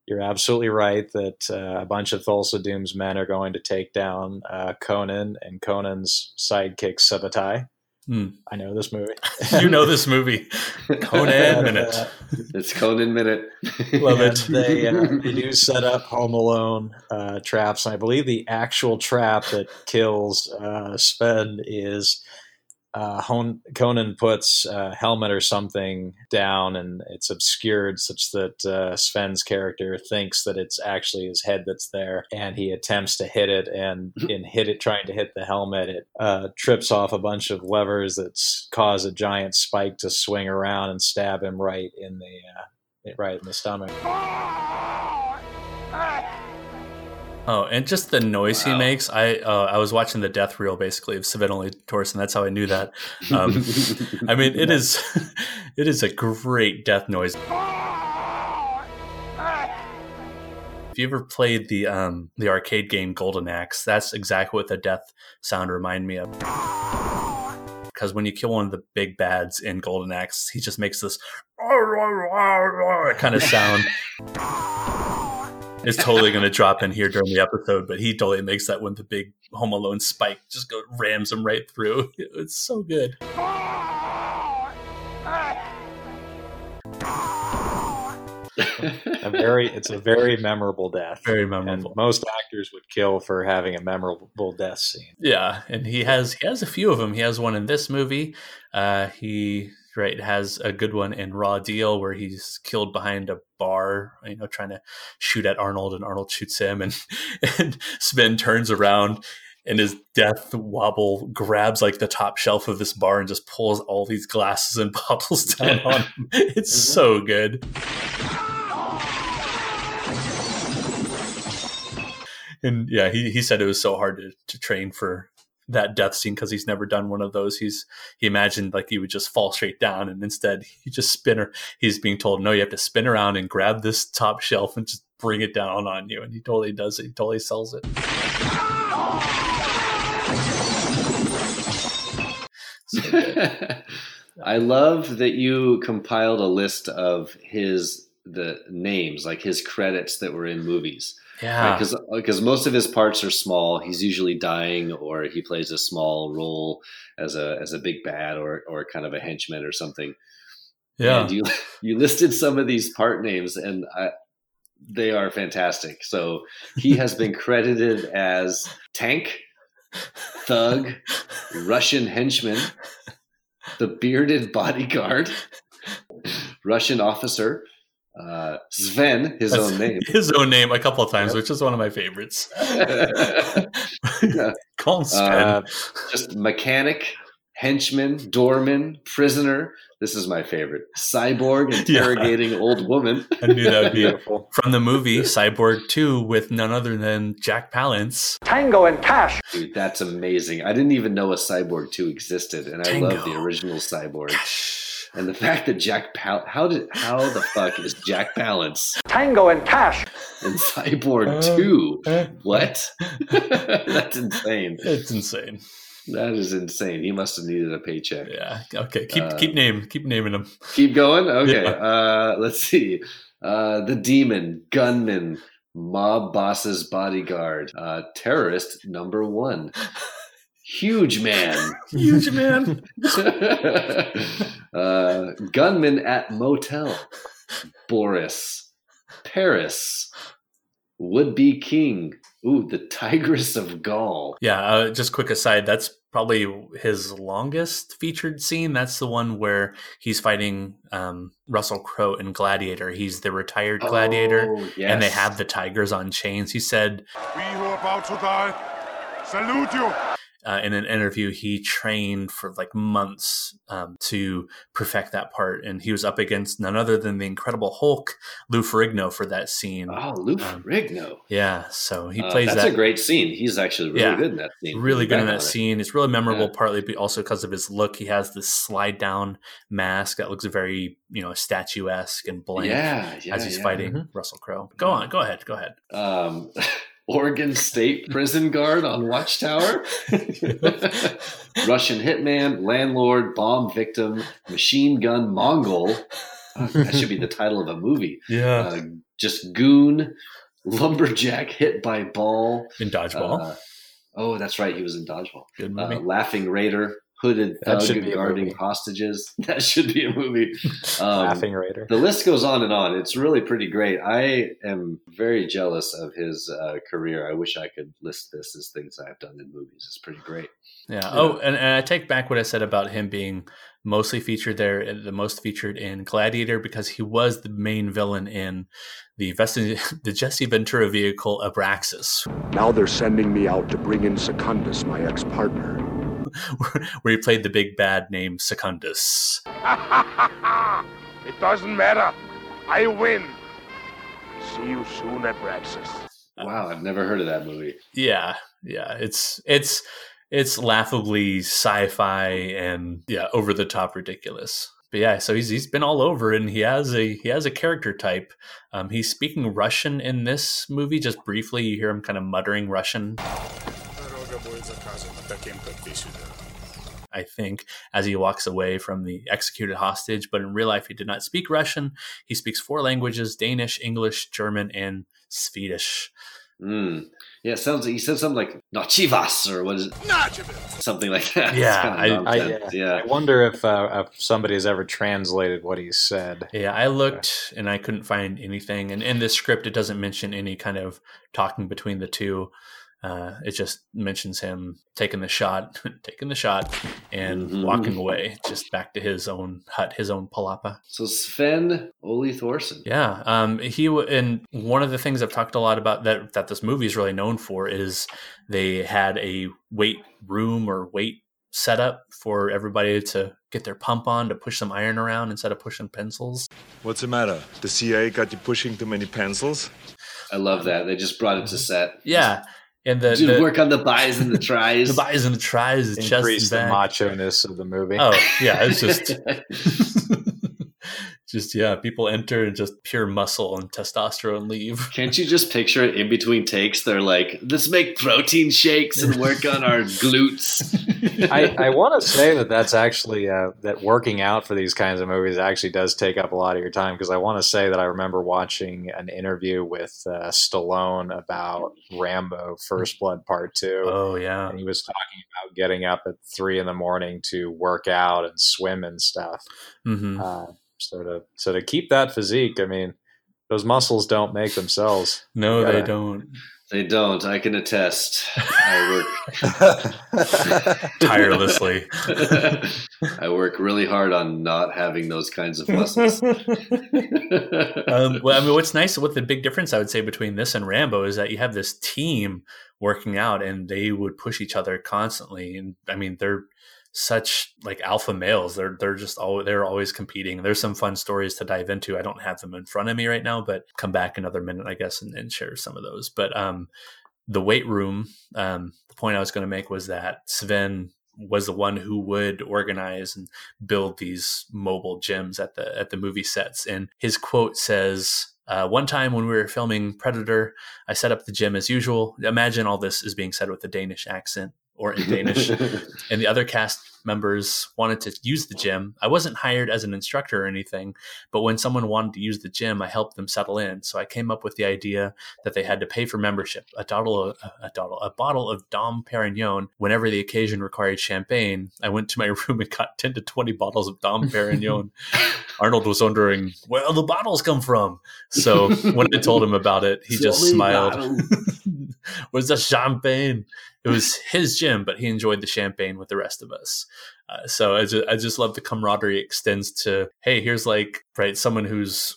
you're absolutely right that uh, a bunch of Thulsa Doom's men are going to take down uh, Conan and Conan's sidekick Subotai. Hmm. I know this movie. you know this movie, Conan Minute. uh, It's Conan Minute. Love it. They, uh, they do set up Home Alone uh, traps. And I believe the actual trap that kills uh, Sven is uh, Hon- Conan puts a helmet or something down and it's obscured such that uh, Sven's character thinks that it's actually his head that's there and he attempts to hit it and in hit it trying to hit the helmet it uh, trips off a bunch of levers that cause a giant spike to swing around and stab him right in the uh, right in the stomach. Oh, and just the noise wow. he makes. I uh, I was watching the death reel basically of Ole Thorsen. That's how I knew that. Um, I mean, it is it is a great death noise. If you ever played the um, the arcade game Golden Axe, that's exactly what the death sound remind me of. Because when you kill one of the big bads in Golden Axe, he just makes this kind of sound is totally going to drop in here during the episode, but he totally makes that when the big Home Alone spike just go rams him right through. It's so good. a very it's a very memorable death. Very memorable. And most actors would kill for having a memorable death scene. Yeah, and he has he has a few of them. He has one in this movie. Uh, he right has a good one in Raw Deal where he's killed behind a bar, you know, trying to shoot at Arnold, and Arnold shoots him, and and spin turns around. And his death wobble grabs like the top shelf of this bar and just pulls all these glasses and bottles down on him. It's mm-hmm. so good. and yeah, he, he said it was so hard to, to train for that death scene because he's never done one of those. He's he imagined like he would just fall straight down, and instead he just spin. Or he's being told, no, you have to spin around and grab this top shelf and just bring it down on you. And he totally does it. He totally sells it. I love that you compiled a list of his the names, like his credits that were in movies. Yeah, because right? because uh, most of his parts are small. He's usually dying, or he plays a small role as a as a big bad, or or kind of a henchman or something. Yeah, and you you listed some of these part names, and I, they are fantastic. So he has been credited as Tank, Thug, Russian henchman, the bearded bodyguard, Russian officer, uh, Sven, his That's own name. His own name a couple of times, yep. which is one of my favorites. Call him Sven. Uh, just mechanic, henchman, doorman, prisoner. This is my favorite. Cyborg interrogating yeah. old woman. I knew that would be beautiful. From the movie Cyborg 2 with none other than Jack Palance. Tango and Cash. Dude, that's amazing. I didn't even know a Cyborg 2 existed, and I love the original Cyborg. Cash and the fact that Jack Pal how did how the fuck is Jack Palance Tango and Cash and Cyborg uh, Two? What? That's insane. It's insane. That is insane. He must have needed a paycheck. Yeah. Okay. Keep uh, keep name keep naming them. Keep going. Okay. Yeah. Uh, let's see. Uh, the demon, gunman, mob boss's bodyguard, uh, terrorist number one. Huge man. Huge man. uh, gunman at motel. Boris. Paris. Would be king. Ooh, the Tigris of Gaul. Yeah, uh, just quick aside. That's probably his longest featured scene. That's the one where he's fighting um, Russell Crowe in Gladiator. He's the retired gladiator, oh, yes. and they have the tigers on chains. He said, "We who are about to die, salute you." Uh, in an interview, he trained for like months um, to perfect that part, and he was up against none other than the Incredible Hulk, Lou Ferrigno, for that scene. Oh, Lou um, Ferrigno! Yeah, so he uh, plays that's that. a great scene. He's actually really yeah, good in that scene. Really good in that scene. It. It's really memorable, yeah. partly but also because of his look. He has this slide down mask that looks very, you know, statuesque and blank yeah, as he's fighting mm-hmm. Russell Crowe. Go on, go ahead, go ahead. Um, Oregon State prison guard on Watchtower, Russian hitman, landlord, bomb victim, machine gun Mongol. Uh, that should be the title of a movie. Yeah. Uh, just goon, lumberjack hit by ball. In Dodgeball. Uh, oh, that's right. He was in Dodgeball. Good movie. Uh, Laughing Raider, hooded thug should be guarding movie. hostages. That should be a movie. Um, Laughing Raider. the list goes on and on. It's really pretty great. I am very jealous of his uh, career. I wish I could list this as things I've done in movies. It's pretty great. Yeah. Oh, and, and I take back what I said about him being mostly featured there, uh, the most featured in Gladiator, because he was the main villain in the Vesti- the Jesse Ventura vehicle Abraxas, Now they're sending me out to bring in Secundus, my ex-partner. where he played the big bad named Secundus. it doesn't matter. I win. See you soon at Braxis. Wow, I've never heard of that movie. Yeah, yeah. It's it's it's laughably sci-fi and yeah, over the top ridiculous. But yeah, so he's he's been all over, and he has a he has a character type. Um, he's speaking Russian in this movie. Just briefly, you hear him kind of muttering Russian. I think, as he walks away from the executed hostage. But in real life, he did not speak Russian. He speaks four languages Danish, English, German, and Swedish. Mm. Yeah, sounds like he said something like "nachivas" or what is it? Nachivas! Something like that. Yeah, kind of I, I, yeah. yeah. I wonder if, uh, if ever translated what he said. Yeah, I looked and I couldn't find anything. And in this script, it doesn't mention any kind of talking between the two. Uh, it just mentions him taking the shot, taking the shot, and Mhm. walking away, just back to his own hut, his own palapa. So Sven Ole Thorsen. Yeah, um, he w- and one of the things I've talked a lot about that that this movie is really known for is they had a weight room or weight setup for everybody to get their pump on to push some iron around instead of pushing pencils. What's the matter? The CIA got you pushing too many pencils? I love that. They just brought it to set. Yeah, and the, Dude, the work on the bis and the tris. the bis and the tris, the chest Increase and the macho-ness of the movie. Oh yeah, it's just just yeah, people enter and just pure muscle and testosterone leave. Can't you just picture it in between takes? They're like, let's make protein shakes and work on our glutes. I, I want to say that that's actually uh, that working out for these kinds of movies actually does take up a lot of your time because I want to say that I remember watching an interview with uh, Stallone about Rambo: First Blood Part Two, Oh yeah, and he was talking about getting up at three in the morning to work out and swim and stuff. hmm Uh, so to so to keep that physique, I mean, those muscles don't make themselves. no, they gotta- don't. they don't. I can attest. I work Tirelessly. I work really hard on not having those kinds of muscles. um, well, I mean, what's nice, what the big difference I would say between this and Rambo is that you have this team working out, and they would push each other constantly. And I mean, they're such like alpha males. They're they're just all they're always competing. There's some fun stories to dive into. I don't have them in front of me right now, but come back another minute, I guess, and, and share some of those. But um, the weight room. Um, the point I was going to make was that Sven was the one who would organize and build these mobile gyms at the at the movie sets. And his quote says, uh, "One time when we were filming Predator, I set up the gym as usual. Imagine all this is being said with a Danish accent." Or in Danish, and the other cast members wanted to use the gym. I wasn't hired as an instructor or anything, but when someone wanted to use the gym, I helped them settle in. So I came up with the idea that they had to pay for membership, a bottle of, a, bottle, a bottle of Dom Perignon whenever the occasion required champagne. I went to my room and got 10 to 20 bottles of Dom Perignon. Arnold was wondering where the bottles come from. So when I told him about it, he just smiled. Where's the champagne? It was his gym, but he enjoyed the champagne with the rest of us. Uh, so I just, I just love the camaraderie extends to, hey, here's like, right, someone who's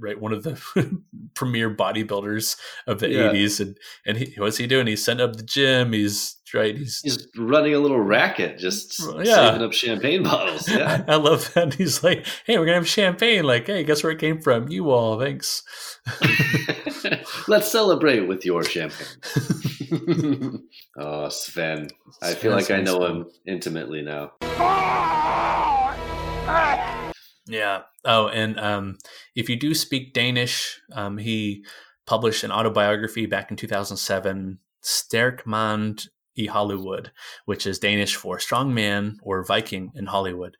right one of the premier bodybuilders of the Yeah. 80s and and he, what's he doing he's setting up the gym he's right he's He's running a little racket, just Yeah. saving up champagne bottles. Yeah. I love that. He's like, hey, we're gonna have champagne. Like, hey, guess where it came from? You all, thanks. Let's celebrate with your champagne. oh, Sven. I feel like I know him intimately now. Yeah. Oh, and um, if you do speak Danish, um, he published an autobiography back in 2007, Sterkmand i Hollywood, which is Danish for strong man or Viking in Hollywood.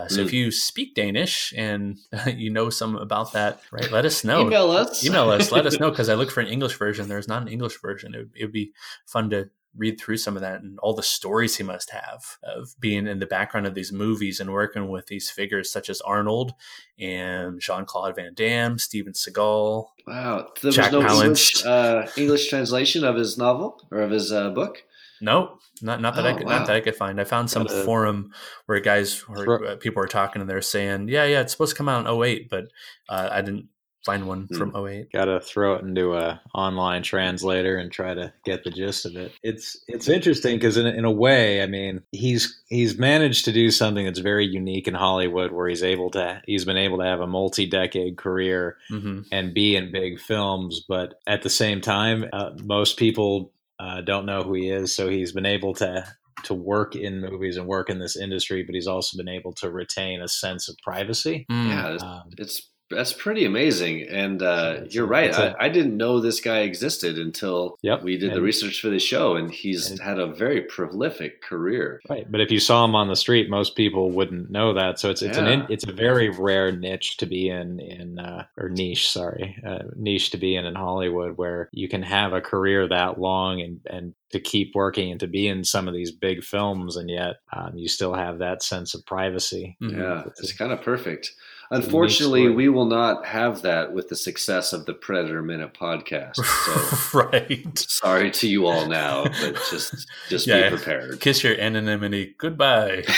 Uh, so if Mm. you speak Danish and you know some about that, right, let us know. Email us. Email us. Let us know because I look for an English version. There's not an English version. It would, it would be fun to read through some of that and all the stories he must have of being in the background of these movies and working with these figures such as Arnold and Jean Claude Van Damme, Steven Seagal. Wow, there Jack was no English, uh, English translation of his novel or of his uh, book. No, not not that I Oh, could wow. not that I could find. I found some Gotta- forum where guys or Throw- uh, people were talking and they're saying, yeah, yeah, it's supposed to come out in 08, but uh, I didn't find one Hmm. from 08. Got to throw it into a online translator and try to get the gist of it. It's it's interesting because in, a- in a way, I mean, he's he's managed to do something that's very unique in Hollywood, where he's able to he's been able to have a multi decade career hmm and be in big films, but at the same time, uh, most people uh, don't know who he is. So he's been able to to work in movies and work in this industry, but he's also been able to retain a sense of privacy. Yeah, it's, Um, it's that's pretty amazing. And uh, you're right. I I a- I didn't know this guy existed until Yep, we did the research for the show, and he's and- had a very prolific career. Right, but if you saw him on the street, most people wouldn't know that. So it's it's an it's a very rare niche to be in in uh, or niche, sorry, uh, niche to be in in Hollywood, where you can have a career that long and and to keep working and to be in some of these big films, and yet um, you still have that sense of privacy. Mhm. Yeah, It's it's kind of perfect. Unfortunately, we will not have that with the success of the Predator Minute podcast. So right. sorry to you all now, but just just Yeah. be prepared. Kiss your anonymity goodbye.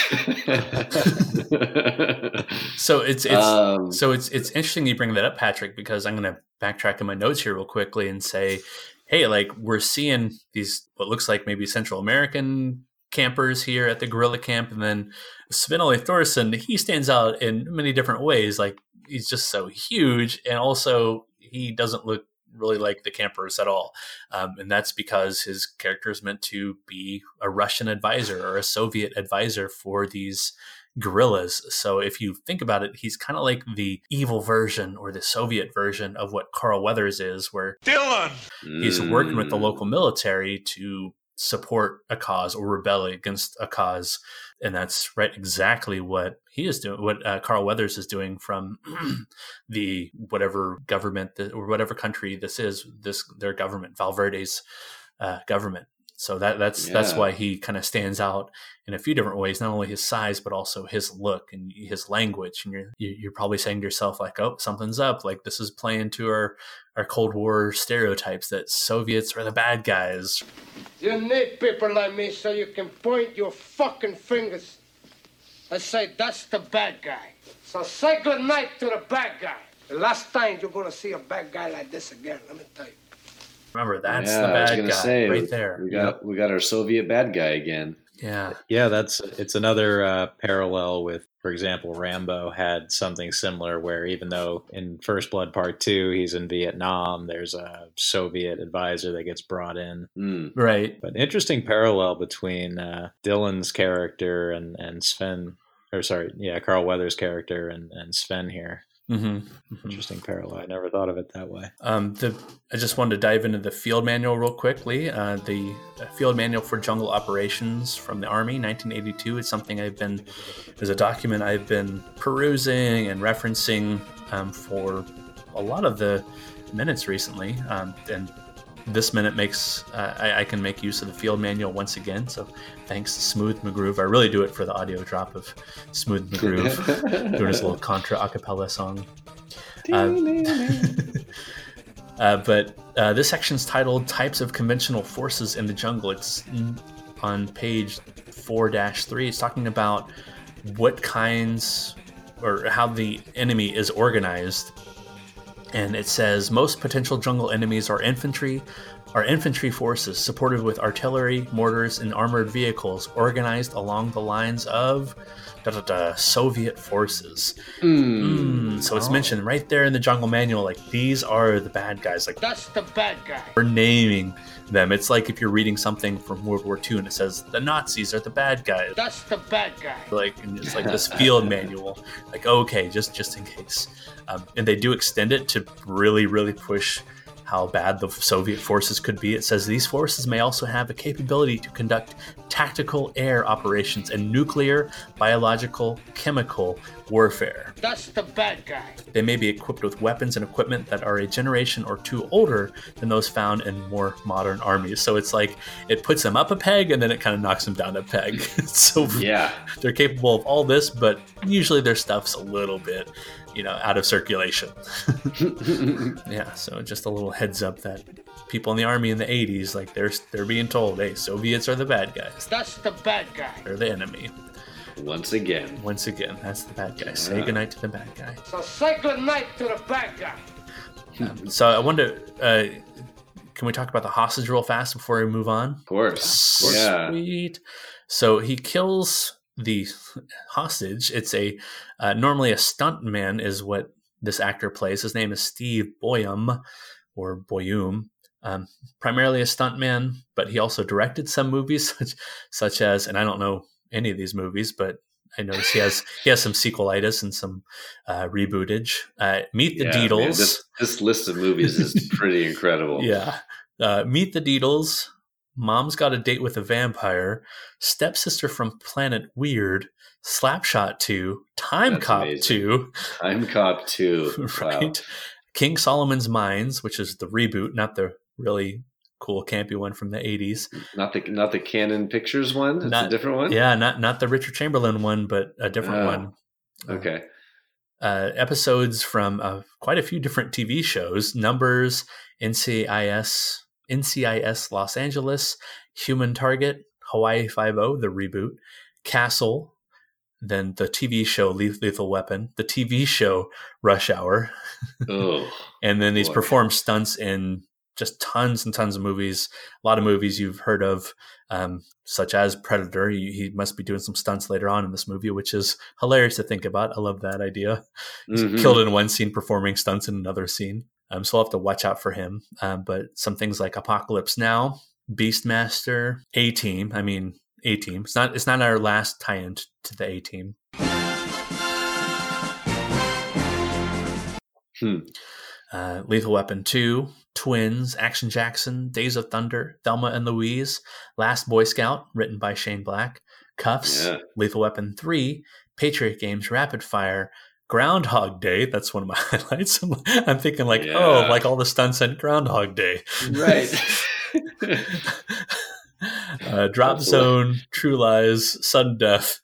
So it's it's Um, so it's it's interesting you bring that up, Patrick, because I'm going to backtrack in my notes here real quickly and say, hey, like we're seeing these what looks like maybe Central American campers here at the guerrilla camp, and then Sven-Ole Thorsen, he stands out in many different ways. Like he's just so huge, and also he doesn't look really like the campers at all. Um, and that's because his character is meant to be a Russian advisor or a Soviet advisor for these guerrillas. So if you think about it, he's kind of like the evil version or the Soviet version of what Carl Weathers is, where Dylan! he's working with the mm, local military to support a cause or rebel against a cause. And that's right exactly what he is doing, what uh, Carl Weathers is doing from the whatever government that, or whatever country this is, this their government, Val Verde's uh, government. So that that's that's why he kind of stands out in a few different ways. Not only his size, but also his look and his language. And you're you- you're probably saying to yourself like, "Oh, something's up. Like this is playing to our our Cold War stereotypes that Soviets are the bad guys." You need people like me so you can point your fucking fingers and say, that's the bad guy. So say good night to the bad guy. The last time you're gonna see a bad guy like this again, let me tell you. Remember, that's yeah, the bad guy say, right there. We got we got our Soviet bad guy again. Yeah. Yeah, that's it's another uh, parallel with, for example, Rambo had something similar where even though in First Blood Part Two he's in Vietnam, there's a Soviet advisor that gets brought in. Mm. Right. But interesting parallel between uh, Dylan's character and and Sven, or sorry, yeah, Carl Weathers' character and and Sven here. Hmm Interesting parallel. I never thought of it that way. Um, the I just wanted to dive into the field manual real quickly. Uh, the field manual for jungle operations from the Army, 1982, is something I've been is a document I've been perusing and referencing um, for a lot of the minutes recently. Um, and this minute makes uh, I, I can make use of the field manual once again. So thanks to Smooth McGroove. I really do it for the audio drop of Smooth McGroove doing his little contra a cappella song. Uh, uh, but uh, this section's titled Types of Conventional Forces in the Jungle. It's on page 4 3. It's talking about what kinds or how the enemy is organized. And it says most potential jungle enemies are infantry, are infantry forces supported with artillery, mortars, and armored vehicles organized along the lines of da, da, da, Soviet forces. Mm, so it's mentioned right there in the jungle manual, like these are the bad guys. Like That's the bad guy. we're naming them. It's like if you're reading something from World War II and it says the Nazis are the bad guys. That's the bad guy. Like and it's like this field manual. Like okay, just just in case. Um, and they do extend it to really really push how bad the Soviet forces could be. It says these forces may also have the capability to conduct tactical air operations and nuclear, biological, chemical warfare. That's the bad guy. They may be equipped with weapons and equipment that are a generation or two older than those found in more modern armies. So it's like it puts them up a peg and then it kind of knocks them down a peg. so Yeah. they're capable of all this, but usually their stuff's a little bit, you know, out of circulation. yeah, so just a little heads up that people in the army in the 80s, like they're they're being told, hey, Soviets are the bad guys. That's the bad guy. They're the enemy. Once again. Once again, that's the bad guy. Say Yeah. goodnight to the bad guy. So say good night to the bad guy. Um, so I wonder, uh, can we talk about the hostage real fast before we move on? Of course. Yeah. Sweet. So he kills the hostage. It's a uh, normally a stuntman is what this actor plays. His name is Steve Boyum or Boyum. Um, primarily a stuntman, but he also directed some movies such, such as, and I don't know any of these movies, but I notice he has he has some sequelitis and some uh, rebootage. Uh, Meet the Yeah, man, Deedles. this, this list of movies is pretty incredible. Yeah. Uh, Meet the Deedles. Mom's Got a Date with a Vampire. Stepsister from Planet Weird. Slapshot 2. Time That's Cop amazing. 2. Time Cop 2. right? Wow. King Solomon's Mines, which is the reboot, not the really cool campy one from the 80s. Not the not the Cannon Pictures one. It's Not- a different one. Yeah, not not the Richard Chamberlain one, but a different Oh, one. Okay. uh, episodes from uh, quite a few different TV shows: Numbers, NCIS, NCIS Los Angeles, Human Target, Hawaii Five O, the reboot, Castle, then the TV show Lethal Weapon, the TV show Rush Hour, Oh. and then he's boy. performed stunts in just tons and tons of movies. A lot of movies you've heard of, um, such as Predator. He, he must be doing some stunts later on in this movie, which is hilarious to think about. I love that idea. He's Mhm. killed in one scene, performing stunts in another scene. Um, so I'll have to watch out for him. Um, but some things like Apocalypse Now, Beastmaster, A Team. I mean, A Team. It's not. It's not our last tie-in to the A Team. Hmm. Uh, Lethal Weapon 2, Twins, Action Jackson, Days of Thunder, Thelma and Louise, Last Boy Scout, written by Shane Black, Kuffs, Yeah. Lethal Weapon 3, Patriot Games, Rapid Fire, Groundhog Day. That's one of my highlights. I'm, I'm thinking like, oh, like all the stunts in Groundhog Day. Right. uh, Drop Zone, True Lies, Sudden Death,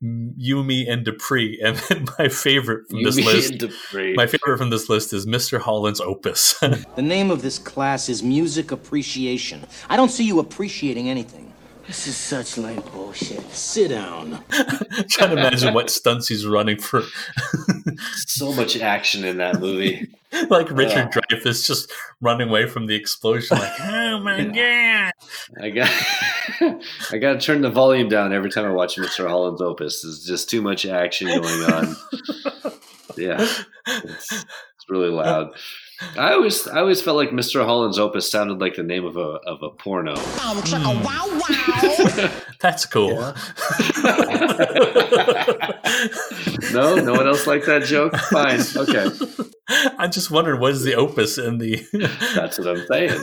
You, Me and Dupree, and then my favorite from this Yumi list. and Dupree. My favorite from this list is Mr. Holland's Opus. The name of this class is music appreciation. I don't see you appreciating anything. This is such lame bullshit. Sit down. trying to imagine what stunts he's running for. so much action in that movie. like Richard Yeah. Dreyfuss just running away from the explosion, like, oh my god. I got I got to turn the volume down every time I watch Mr. Holland's Opus. There's just too much action going on. yeah, it's, it's really loud. I always I always felt like Mr. Holland's Opus sounded like the name of a of a porno. Hmm. That's cool. No, no one else liked that joke. Fine, okay, I just wondered what is the opus in the. that's what I'm saying.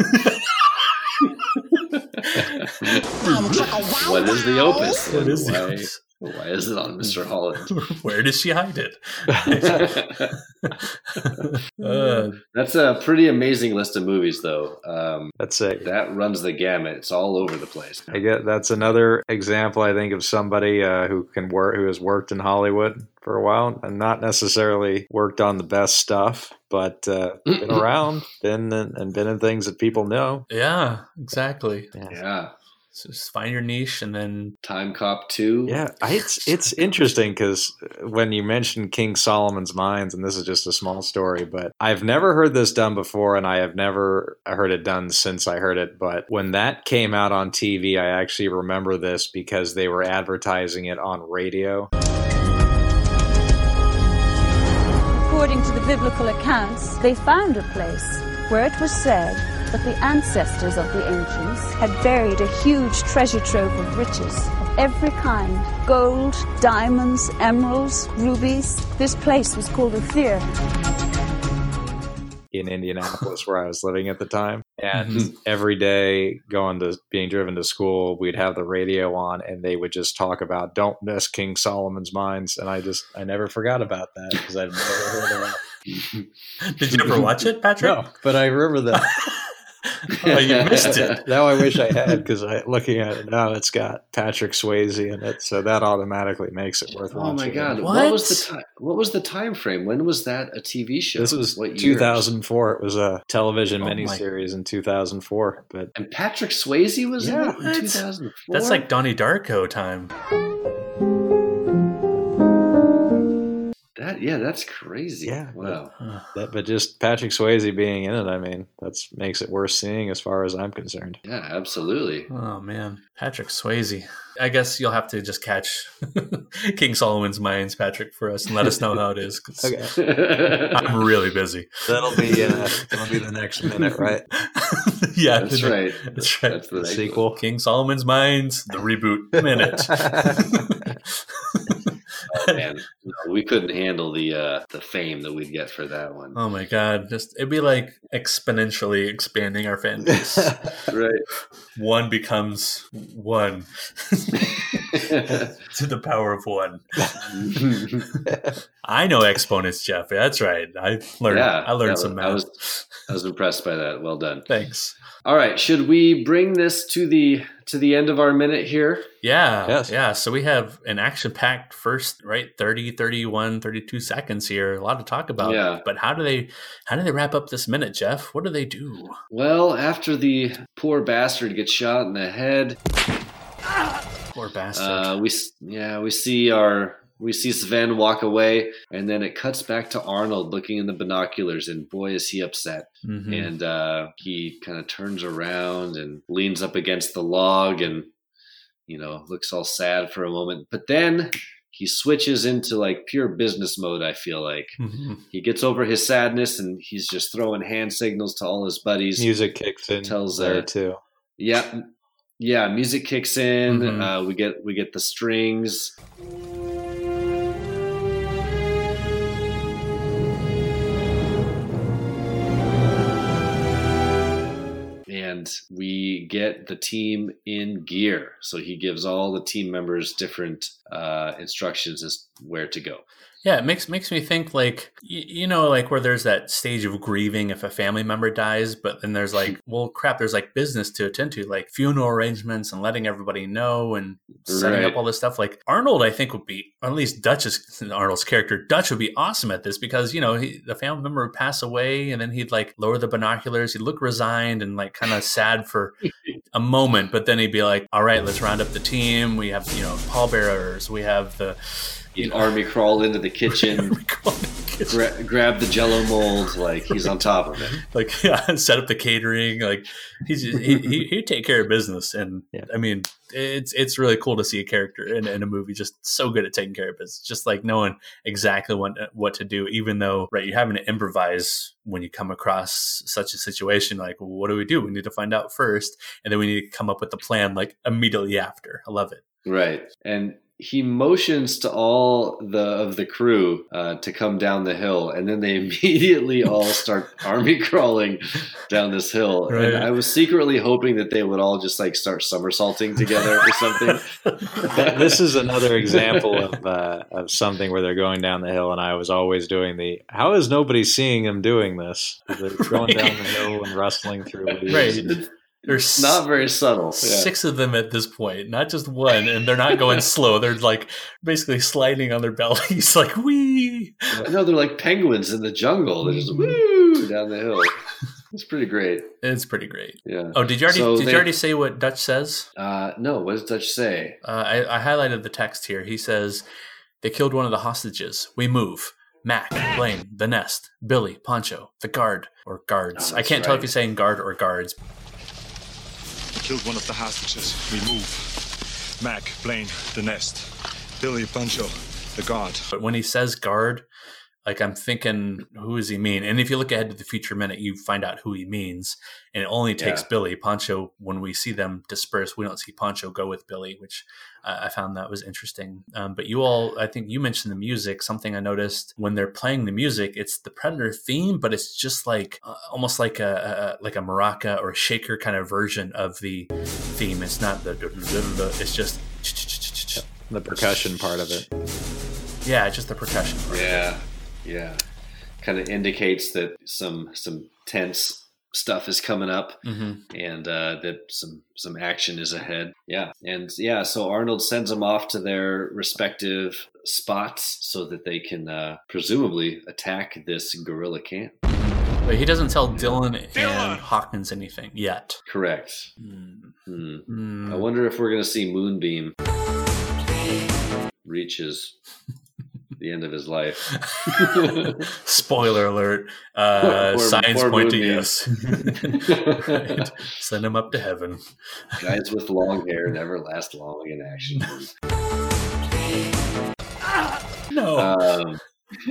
what is the Opus? What is the Opus? Why is it on Mr. Holland? Where does she hide it? Uh, That's a pretty amazing list of movies, though. Um, That's it. that runs the gamut. It's all over the place. I get that's another example I think of somebody uh, who can work who has worked in Hollywood for a while and not necessarily worked on the best stuff, but uh, been around, been in, and been in things that people know. yeah, exactly. Yeah. So just find your niche and then. Time Cop 2. Yeah, it's it's interesting because when you mentioned King Solomon's Mines, and this is just a small story, but I've never heard this done before, and I have never heard it done since I heard it. But when that came out on TV, I actually remember this because they were advertising it on radio. According to the biblical accounts, they found a place where it was said that the ancestors of the ancients had buried a huge treasure trove of riches of every kind gold, diamonds, emeralds, rubies. This place was called Ophir. in Indianapolis where I was living at the time. And Mhm. every day going to being driven to school, we'd have the radio on and they would just talk about don't miss King Solomon's mines. And I just, I never forgot about that because I've never heard of it. Did you ever watch it, Patrick? No, but I remember that. Oh, you missed it. now I wish I had because I looking at it now, it's got Patrick Swayze in it, so that automatically makes it worth Oh watching. my god! What? What? was the time? What was the time frame? When was that a TV show? This was what years? 2004. It was a television Oh my- miniseries in 2004. But And Patrick Swayze was Yeah. in it 2004. That's like Donnie Darko time. That. Yeah, that's crazy. Yeah, Wow. that, but just Patrick Swayze being in it, I mean, that's makes it worth seeing as far as I'm concerned. Yeah, absolutely. Oh man, Patrick Swayze. I guess you'll have to just catch King Solomon's Mines, Patrick, for us and let us know how it is. 'cause I'm really busy. That'll be uh, that'll be the next minute, right? yeah, That's the- right. That's right. That's the next sequel. King Solomon's Mines, the reboot minute. No, we couldn't handle the uh, the fame that we'd get for that one. oh my god, just it'd be like exponentially expanding our fan base. Right. one becomes one to the power of one. I know exponents, Jeff. That's right. I learned. yeah, I learned that some math. I was I was impressed by that. Well done. Thanks. All right, should we bring this to the to the end of our minute here? Yeah. Yes. Yeah. So we have an action packed first, right? 30, 31, 32 seconds here. A lot to talk about. Yeah. But how do they how do they wrap up this minute, Jeff? What do they do? Well, after the poor bastard gets shot in the head, Poor bastard. uh, we yeah we see our we see Sven walk away, and then it cuts back to Arnold looking in the binoculars, and boy is he upset. Mhm. And uh, he kind of turns around and leans up against the log, and you know looks all sad for a moment, but then. He switches into like pure business mode, I feel like. Mhm. He gets over his sadness and he's just throwing hand signals to all his buddies. Music kicks in Tells, there uh, too. Yeah, yeah. Music kicks in. Mhm. Uh, we get we get the strings. And we get the team in gear. So he gives all the team members different uh, instructions as where to go. Yeah, it makes makes me think like you, you know like where there's that stage of grieving if a family member dies, but then there's like well crap, there's like business to attend to, like funeral arrangements and letting everybody know and setting Right. up all this stuff. Like Arnold, I think would be or at least Dutch's Arnold's character Dutch would be awesome at this because you know he, the family member would pass away and then he'd like lower the binoculars, he'd look resigned and like kind of sad for a moment, but then he'd be like, all right, let's round up the team. We have you know pallbearers, we have the He'd army crawl into the kitchen, gra- grab the Jello mold, like he's on top of it. like yeah, set up the catering. Like he's he he he'd take care of business, and I mean it's it's really cool to see a character in, in a movie just so good at taking care of business, just like knowing exactly what what to do, even though right you're having to improvise when you come across such a situation. Like, well, what do we do? We need to find out first, and then we need to come up with the plan like immediately after. I love it. Right. And he motions to all the of the crew uh, to come down the hill, and then they immediately all start army crawling down this hill. Right. And I was secretly hoping that they would all just like start somersaulting together or something. This is another example of uh, of something where they're going down the hill, and I was always doing the "How is nobody seeing them doing this?" They're going down the hill and rustling through leaves. Right. There's Not very subtle. Yeah. six of them at this point, not just one, and they're not going slow. They're like basically sliding on their bellies, like wee. No, they're like penguins in the jungle. They're just woo down the hill. It's pretty great. It's pretty great. Yeah. Oh, did you already So did they- you already say what Dutch says? Uh, no, what does Dutch say? Uh, I, I highlighted the text here. He says they killed one of the hostages. We move. Mac, Blaine, the nest, Billy, Poncho, the guard or guards. Oh, I can't tell if he's saying guard or guards. Killed one of the hostages. We move. Mac, Blaine, the nest. Billy, Pancho, the guard. But when he says guard, like I'm thinking, who does he mean? And if you look ahead to the future minute, you find out who he means, and it only takes Yeah. Billy. Poncho, when we see them disperse, we don't see Poncho go with Billy, which uh, I found that was interesting. Um, but you all, I think you mentioned the music. Something I noticed when they're playing the music, it's the Predator theme, but it's just like uh, almost like a, a like a maraca or shaker kind of version of the theme. It's not the it's just the percussion part of it. yeah, it's just the percussion. part. Yeah, yeah. Kind of indicates that some some tense stuff is coming up, Mhm. and uh, that some some action is ahead. Yeah, and yeah. So Arnold sends them off to their respective spots so that they can uh, presumably attack this guerrilla camp. But he doesn't tell Dylan and Hawkins anything yet. Correct. Hmm. Hmm. I wonder if we're going to see Moonbeam reaches the end of his life. Spoiler alert. Uh, Poor- signs poor point to yes. Right. Send him up to heaven. Guys with long hair never last long in action. No. Um,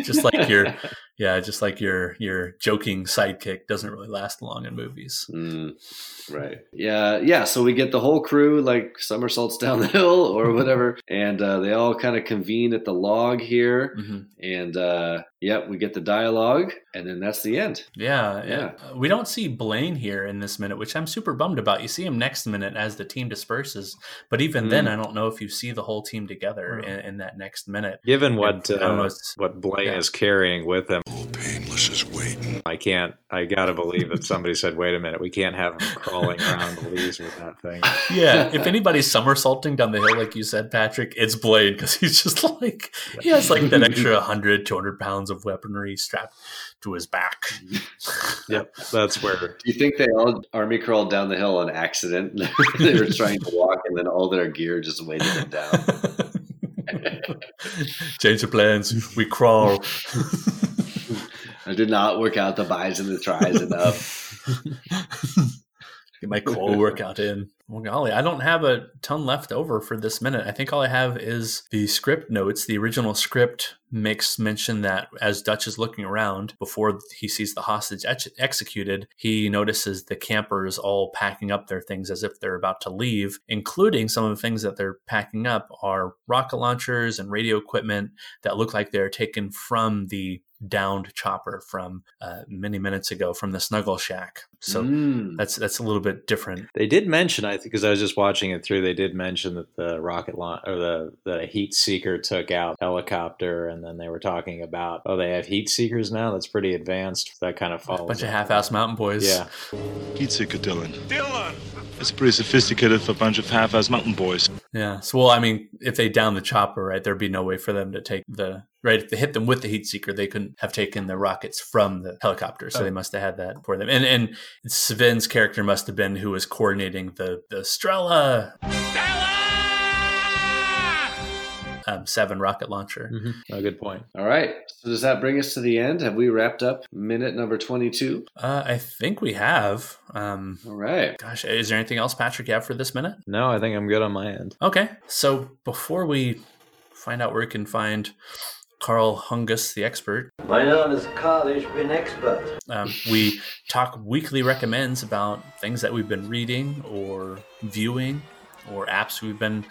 just like your yeah, just like your your joking sidekick doesn't really last long in movies. Mm, right. Yeah. Yeah. So we get the whole crew like somersaults down the hill or whatever, and uh, they all kind of convene at the log here, Mhm. and uh, yep, we get the dialogue, and then that's the end. Yeah, Yeah. yeah. Uh, We don't see Blaine here in this minute, which I'm super bummed about. You see him next minute as the team disperses, but even then, Mm. I don't know if you see the whole team together in, in that next minute. Given what I uh, what Blaine yeah. is carrying with him, Painless is waiting. I can't. I gotta believe that somebody said, "Wait a minute, we can't have him crawling around the leaves with that thing." Yeah, if anybody's somersaulting down the hill, like you said, Patrick, it's Blade because he's just like, he has like that extra 100, 200 pounds of weaponry strapped to his back. Yep, that's where. Do you think they all army crawled down the hill on accident? they were trying to walk, and then all their gear just weighted them down. Change of plans. We crawl. I did not work out the bis and the tris enough. Get my core workout in. Well, golly, I don't have a ton left over for this minute. I think all I have is the script notes. The original script makes mention that as Dutch is looking around before he sees the hostage ex- executed, he notices the campers all packing up their things as if they're about to leave, including some of the things that they're packing up are rocket launchers and radio equipment that look like they're taken from the downed chopper from uh, many minutes ago from the Snuggle Shack. So Mm. that's that's a little bit different. They did mention, I think, because I was just watching it through. They did mention that the rocket launch or the the heat seeker took out helicopter, and then they were talking about, oh, they have heat seekers now. That's pretty advanced. That kind of A follows. bunch of half-ass mountain boys. Yeah, Heat seeker Dylan. Dylan! It's pretty sophisticated for a bunch of half-ass mountain boys. Yeah. So, well, I mean, if they down the chopper, right, there'd be no way for them to take the right. If they hit them with the heat seeker, they couldn't have taken the rockets from the helicopter. So they must have had that for them. And and Sven's character must have been who was coordinating the the Strela. Um, seven rocket launcher. a good point. All right. So does that bring us to the end? Have we wrapped up minute number twenty-two? Uh, I think we have. Um, All right. gosh, is there anything else, Patrick, you have for this minute? No, I think I'm good on my end. Okay, so before we find out where we can find Karl Hungus, the expert, My name is Carl, ich bin expert. um, we talk weekly recommends about things that we've been reading or viewing, or apps we've been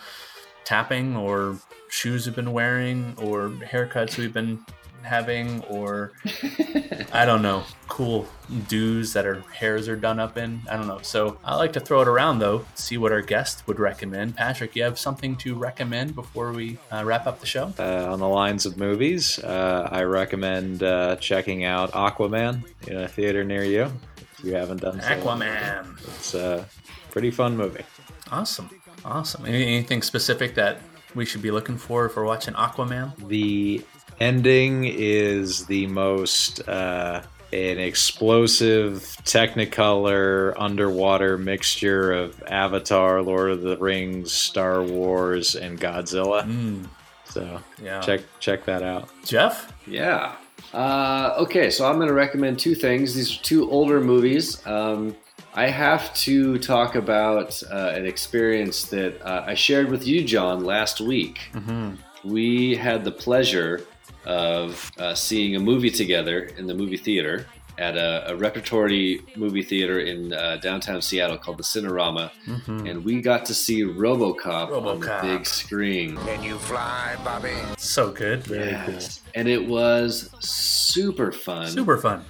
tapping, or shoes we've been wearing, or haircuts we've been having, or I don't know, cool do's that our hairs are done up in. I don't know. So I like to throw it around though, see what our guest would recommend. Patrick, you have something to recommend before we uh, wrap up the show? Uh, on the lines of movies, uh, I recommend uh, checking out Aquaman in a theater near you if you haven't done so. Aquaman. It's a pretty fun movie. Awesome. Awesome. Any, anything specific that we should be looking for if we're watching Aquaman? The ending is the most uh, an explosive technicolor underwater mixture of avatar lord of the rings star wars and godzilla Mm, so yeah. check check that out Jeff? Yeah. Uh, okay, so I'm going to recommend two things. These are two older movies. Um, I have to talk about uh, an experience that uh, I shared with you, John, last week. Mm-hmm. We had the pleasure of uh, seeing a movie together in the movie theater at a, a repertory movie theater in uh, downtown Seattle called the Cinerama, Mhm. and we got to see RoboCop, on the big screen. Can you fly, Bobby? So good. Very yes. Cool, and it was super fun. Super fun.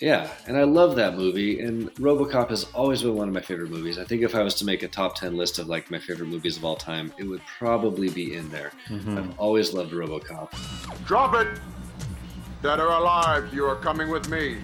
Yeah, and I love that movie. And RoboCop has always been one of my favorite movies. I think if I was to make a top ten list of like my favorite movies of all time, it would probably be in there. Mhm. I've always loved RoboCop. Drop it! Dead or alive, you are coming with me.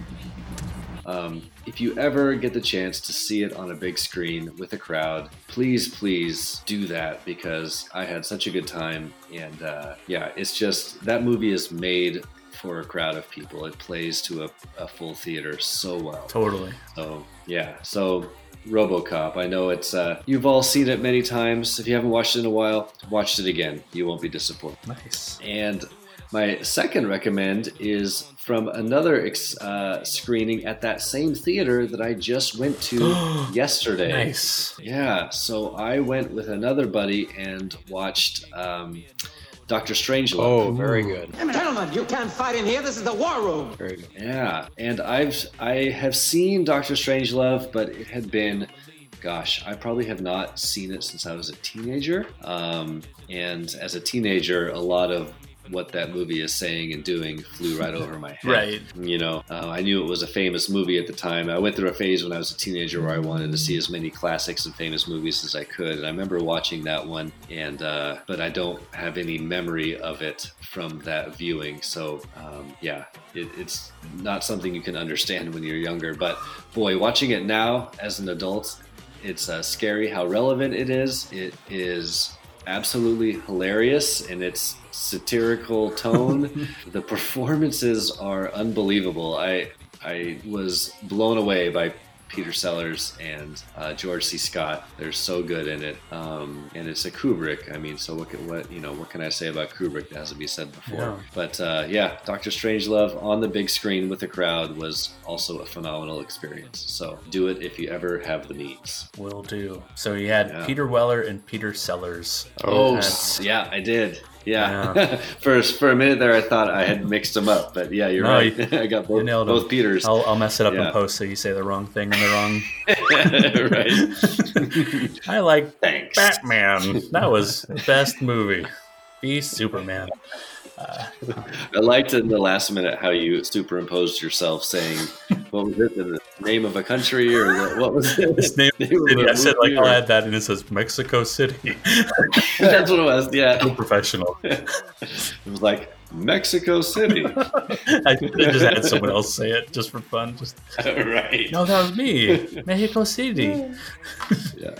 Um, if you ever get the chance to see it on a big screen with a crowd, please, please do that because I had such a good time. And uh, yeah, it's just that movie is made for a crowd of people. It plays to a, a full theater so well. Totally. So yeah, so RoboCop. I know it's uh, you've all seen it many times. If you haven't watched it in a while, watch it again. You won't be disappointed. Nice. And my second recommend is from another uh, screening at that same theater that I just went to yesterday. Nice. Yeah, so I went with another buddy and watched um, Doctor Strangelove. Oh, very good. Gentlemen, you can't fight in here. This is the war room. Very good. Yeah, and I've I have seen Doctor Strangelove, but it had been, gosh, I probably have not seen it since I was a teenager. Um, and as a teenager, a lot of what that movie is saying and doing flew right over my head. Right. You know, uh, I knew it was a famous movie at the time. I went through a phase when I was a teenager where I wanted to see as many classics and famous movies as I could. And I remember watching that one, and uh, but I don't have any memory of it from that viewing. So um, yeah, it, it's not something you can understand when you're younger. But boy, watching it now as an adult, it's uh, scary how relevant it is. It is absolutely hilarious in its satirical tone. the performances are unbelievable. I I was blown away by Peter Sellers and uh, George C. Scott. They're so good in it, um, and it's a Kubrick. I mean, so what? Can, what you know? What can I say about Kubrick that hasn't been said before? Yeah. But uh, yeah, Doctor Strangelove on the big screen with the crowd was also a phenomenal experience. So do it if you ever have the means. Will do. So you had Peter Weller and Peter Sellers. Oh, yeah, I did. Yeah. for for a minute there, I thought I had mixed them up, but yeah, you're No, right. you- I got both, nailed both them. Peters. I'll, I'll mess it up Yeah. in post so you say the wrong thing and the wrong. right. I like Thanks. Batman. That was the best movie. Be Superman. Uh, I liked in the last minute how you superimposed yourself saying, "What was it? The name of a country or the, what was it?" Name Name City. I said like movie I'll add that and it says Mexico City. That's what it was. Yeah, so professional. it was like Mexico City. I just had someone else say it just for fun. Just right. no, that was me. Mexico City. Yeah.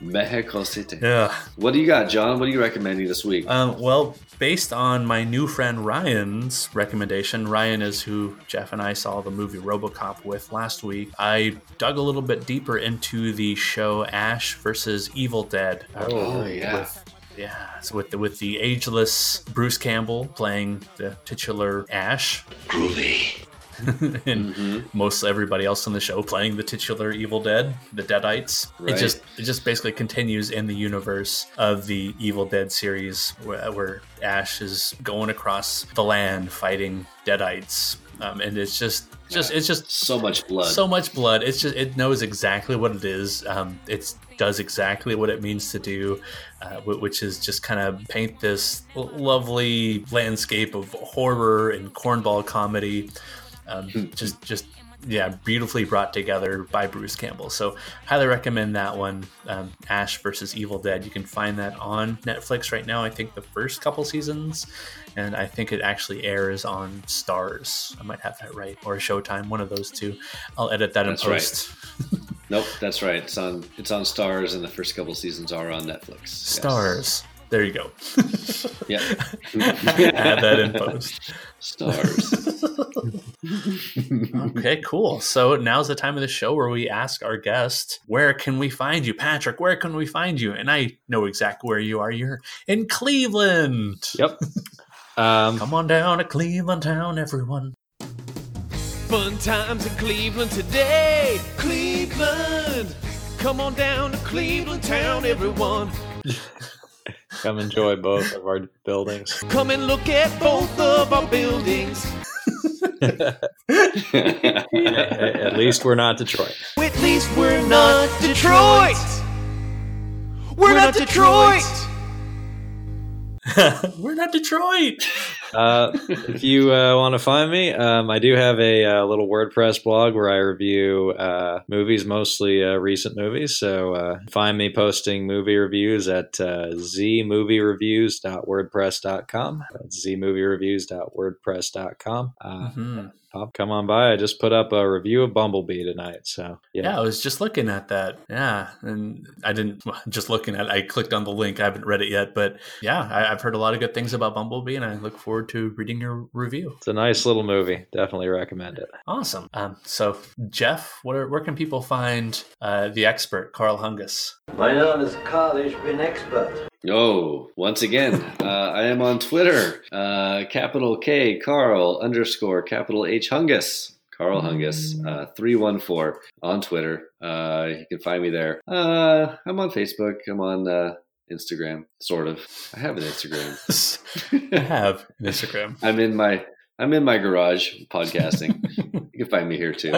Mexico City. Yeah. What do you got, John? What are you recommending this week? Um, well, based on my new friend Ryan's recommendation, Ryan is who Jeff and I saw the movie Robocop with last week. I dug a little bit deeper into the show Ash versus Evil Dead. Oh, yeah. With, yeah, so with the, with the ageless Bruce Campbell playing the titular Ash. Groovy. and Mm-hmm. most everybody else on the show playing the titular Evil Dead, the Deadites. Right. It just it just basically continues in the universe of the Evil Dead series, where, where Ash is going across the land fighting Deadites, um, and it's just just it's just so much blood. so much blood. It's just it knows exactly what it is. Um, it does exactly what it means to do, uh, which is just kind of paint this lovely landscape of horror and cornball comedy. Um, just just yeah, beautifully brought together by Bruce Campbell. So highly recommend that one. Um, Ash versus Evil Dead. You can find that on Netflix right now. I think the first couple seasons, and I think it actually airs on Starz. I might have that right, or Showtime, one of those two. I'll edit that That's in right. Nope, that's right. It's on it's on Starz, and the first couple seasons are on Netflix. Yes. Starz. There you go. Yeah. Add that in post. Starz. okay, cool. So now's the time of the show where we ask our guest, "Where can we find you, Patrick? Where can we find you?" And I know exactly where you are. You're in Cleveland. Yep. Um, Come on down to Cleveland town, everyone. Fun times in Cleveland today. Cleveland. Come on down to Cleveland town, everyone. Come enjoy both of our buildings. Come and look at both of our buildings. At least we're not Detroit. At least we're not Detroit. We're not Detroit. We're not Detroit. Uh, if you uh, want to find me, um, I do have a, uh little WordPress blog where I review uh, movies, mostly uh, recent movies. So uh, find me posting movie reviews at uh, zmoviereviews.wordpress.com. That's zmoviereviews.wordpress.com. Uh, Mhm. Pop, come on by. I just put up a review of Bumblebee tonight. So yeah, Yeah, I was just looking at that. Yeah, and I didn't just looking at. I clicked on the link. I haven't read it yet, but yeah, I, I've heard a lot of good things about Bumblebee, and I look forward to reading your review. it's a nice little movie. Definitely recommend it. Awesome. Um, so, Jeff, where where can people find uh, the expert Karl Hungus? My name is Karl, ich bin expert. Oh, once again, uh, I am on Twitter. Uh, capital K Karl underscore capital H Hungus. Karl Hungus, uh, 314 on Twitter. Uh, you can find me there. Uh, I'm on Facebook. I'm on uh, Instagram, sort of. I have an Instagram. I have an Instagram. I'm in my I'm in my garage podcasting. you can find me here too.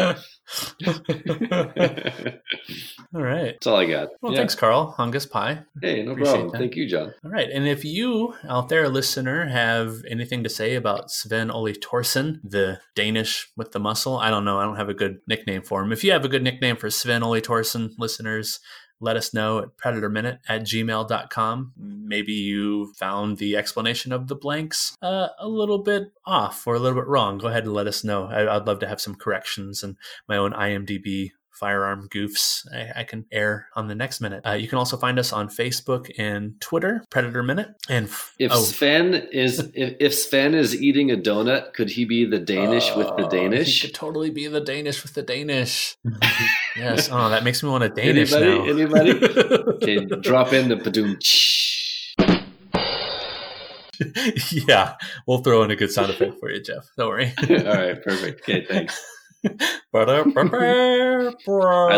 All right. That's all I got. Well, Yeah. thanks, Karl Hungus Pie. Hey, no Appreciate problem. that. Thank you, John. All right. And if you out there, listener, have anything to say about Sven Ole Thorsen, the Danish with the muscle, I don't know. I don't have a good nickname for him. If you have a good nickname for Sven Ole Thorsen, listeners, let us know at predatorminute at gmail.com. Maybe you found the explanation of the blanks uh, a little bit off or a little bit wrong. Go ahead and let us know. I, I'd love to have some corrections and my own IMDb firearm goofs I, I can air on the next minute. Uh, you can also find us on Facebook and Twitter, Predator Minute. And f- If oh, Sven is if, if Sven is eating a donut, could he be the Danish with the Oh, Danish? He could totally be the Danish with the Danish. yes. Oh, that makes me want a Danish anybody? now. Anybody? okay, drop in the padoom. yeah, we'll throw in a good sound effect for you, Jeff. Don't worry. All right, perfect. Okay, thanks. I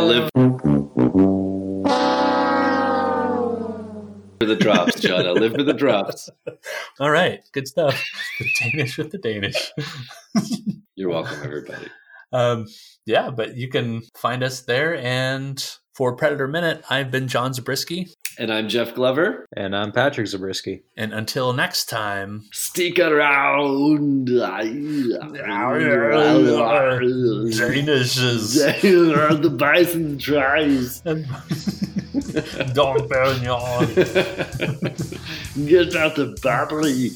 live for the drops, John. I live for the drops. All right, good stuff. The Danish with the Danish. You're welcome, everybody. Um, yeah, but you can find us there. And for Predator Minute, I've been John Zabriskie. And I'm Jeff Glover. And I'm Patrick Zabriskie. And until next time, Stick around. Danishes. the bison tries. Don't burn your Get out the battery.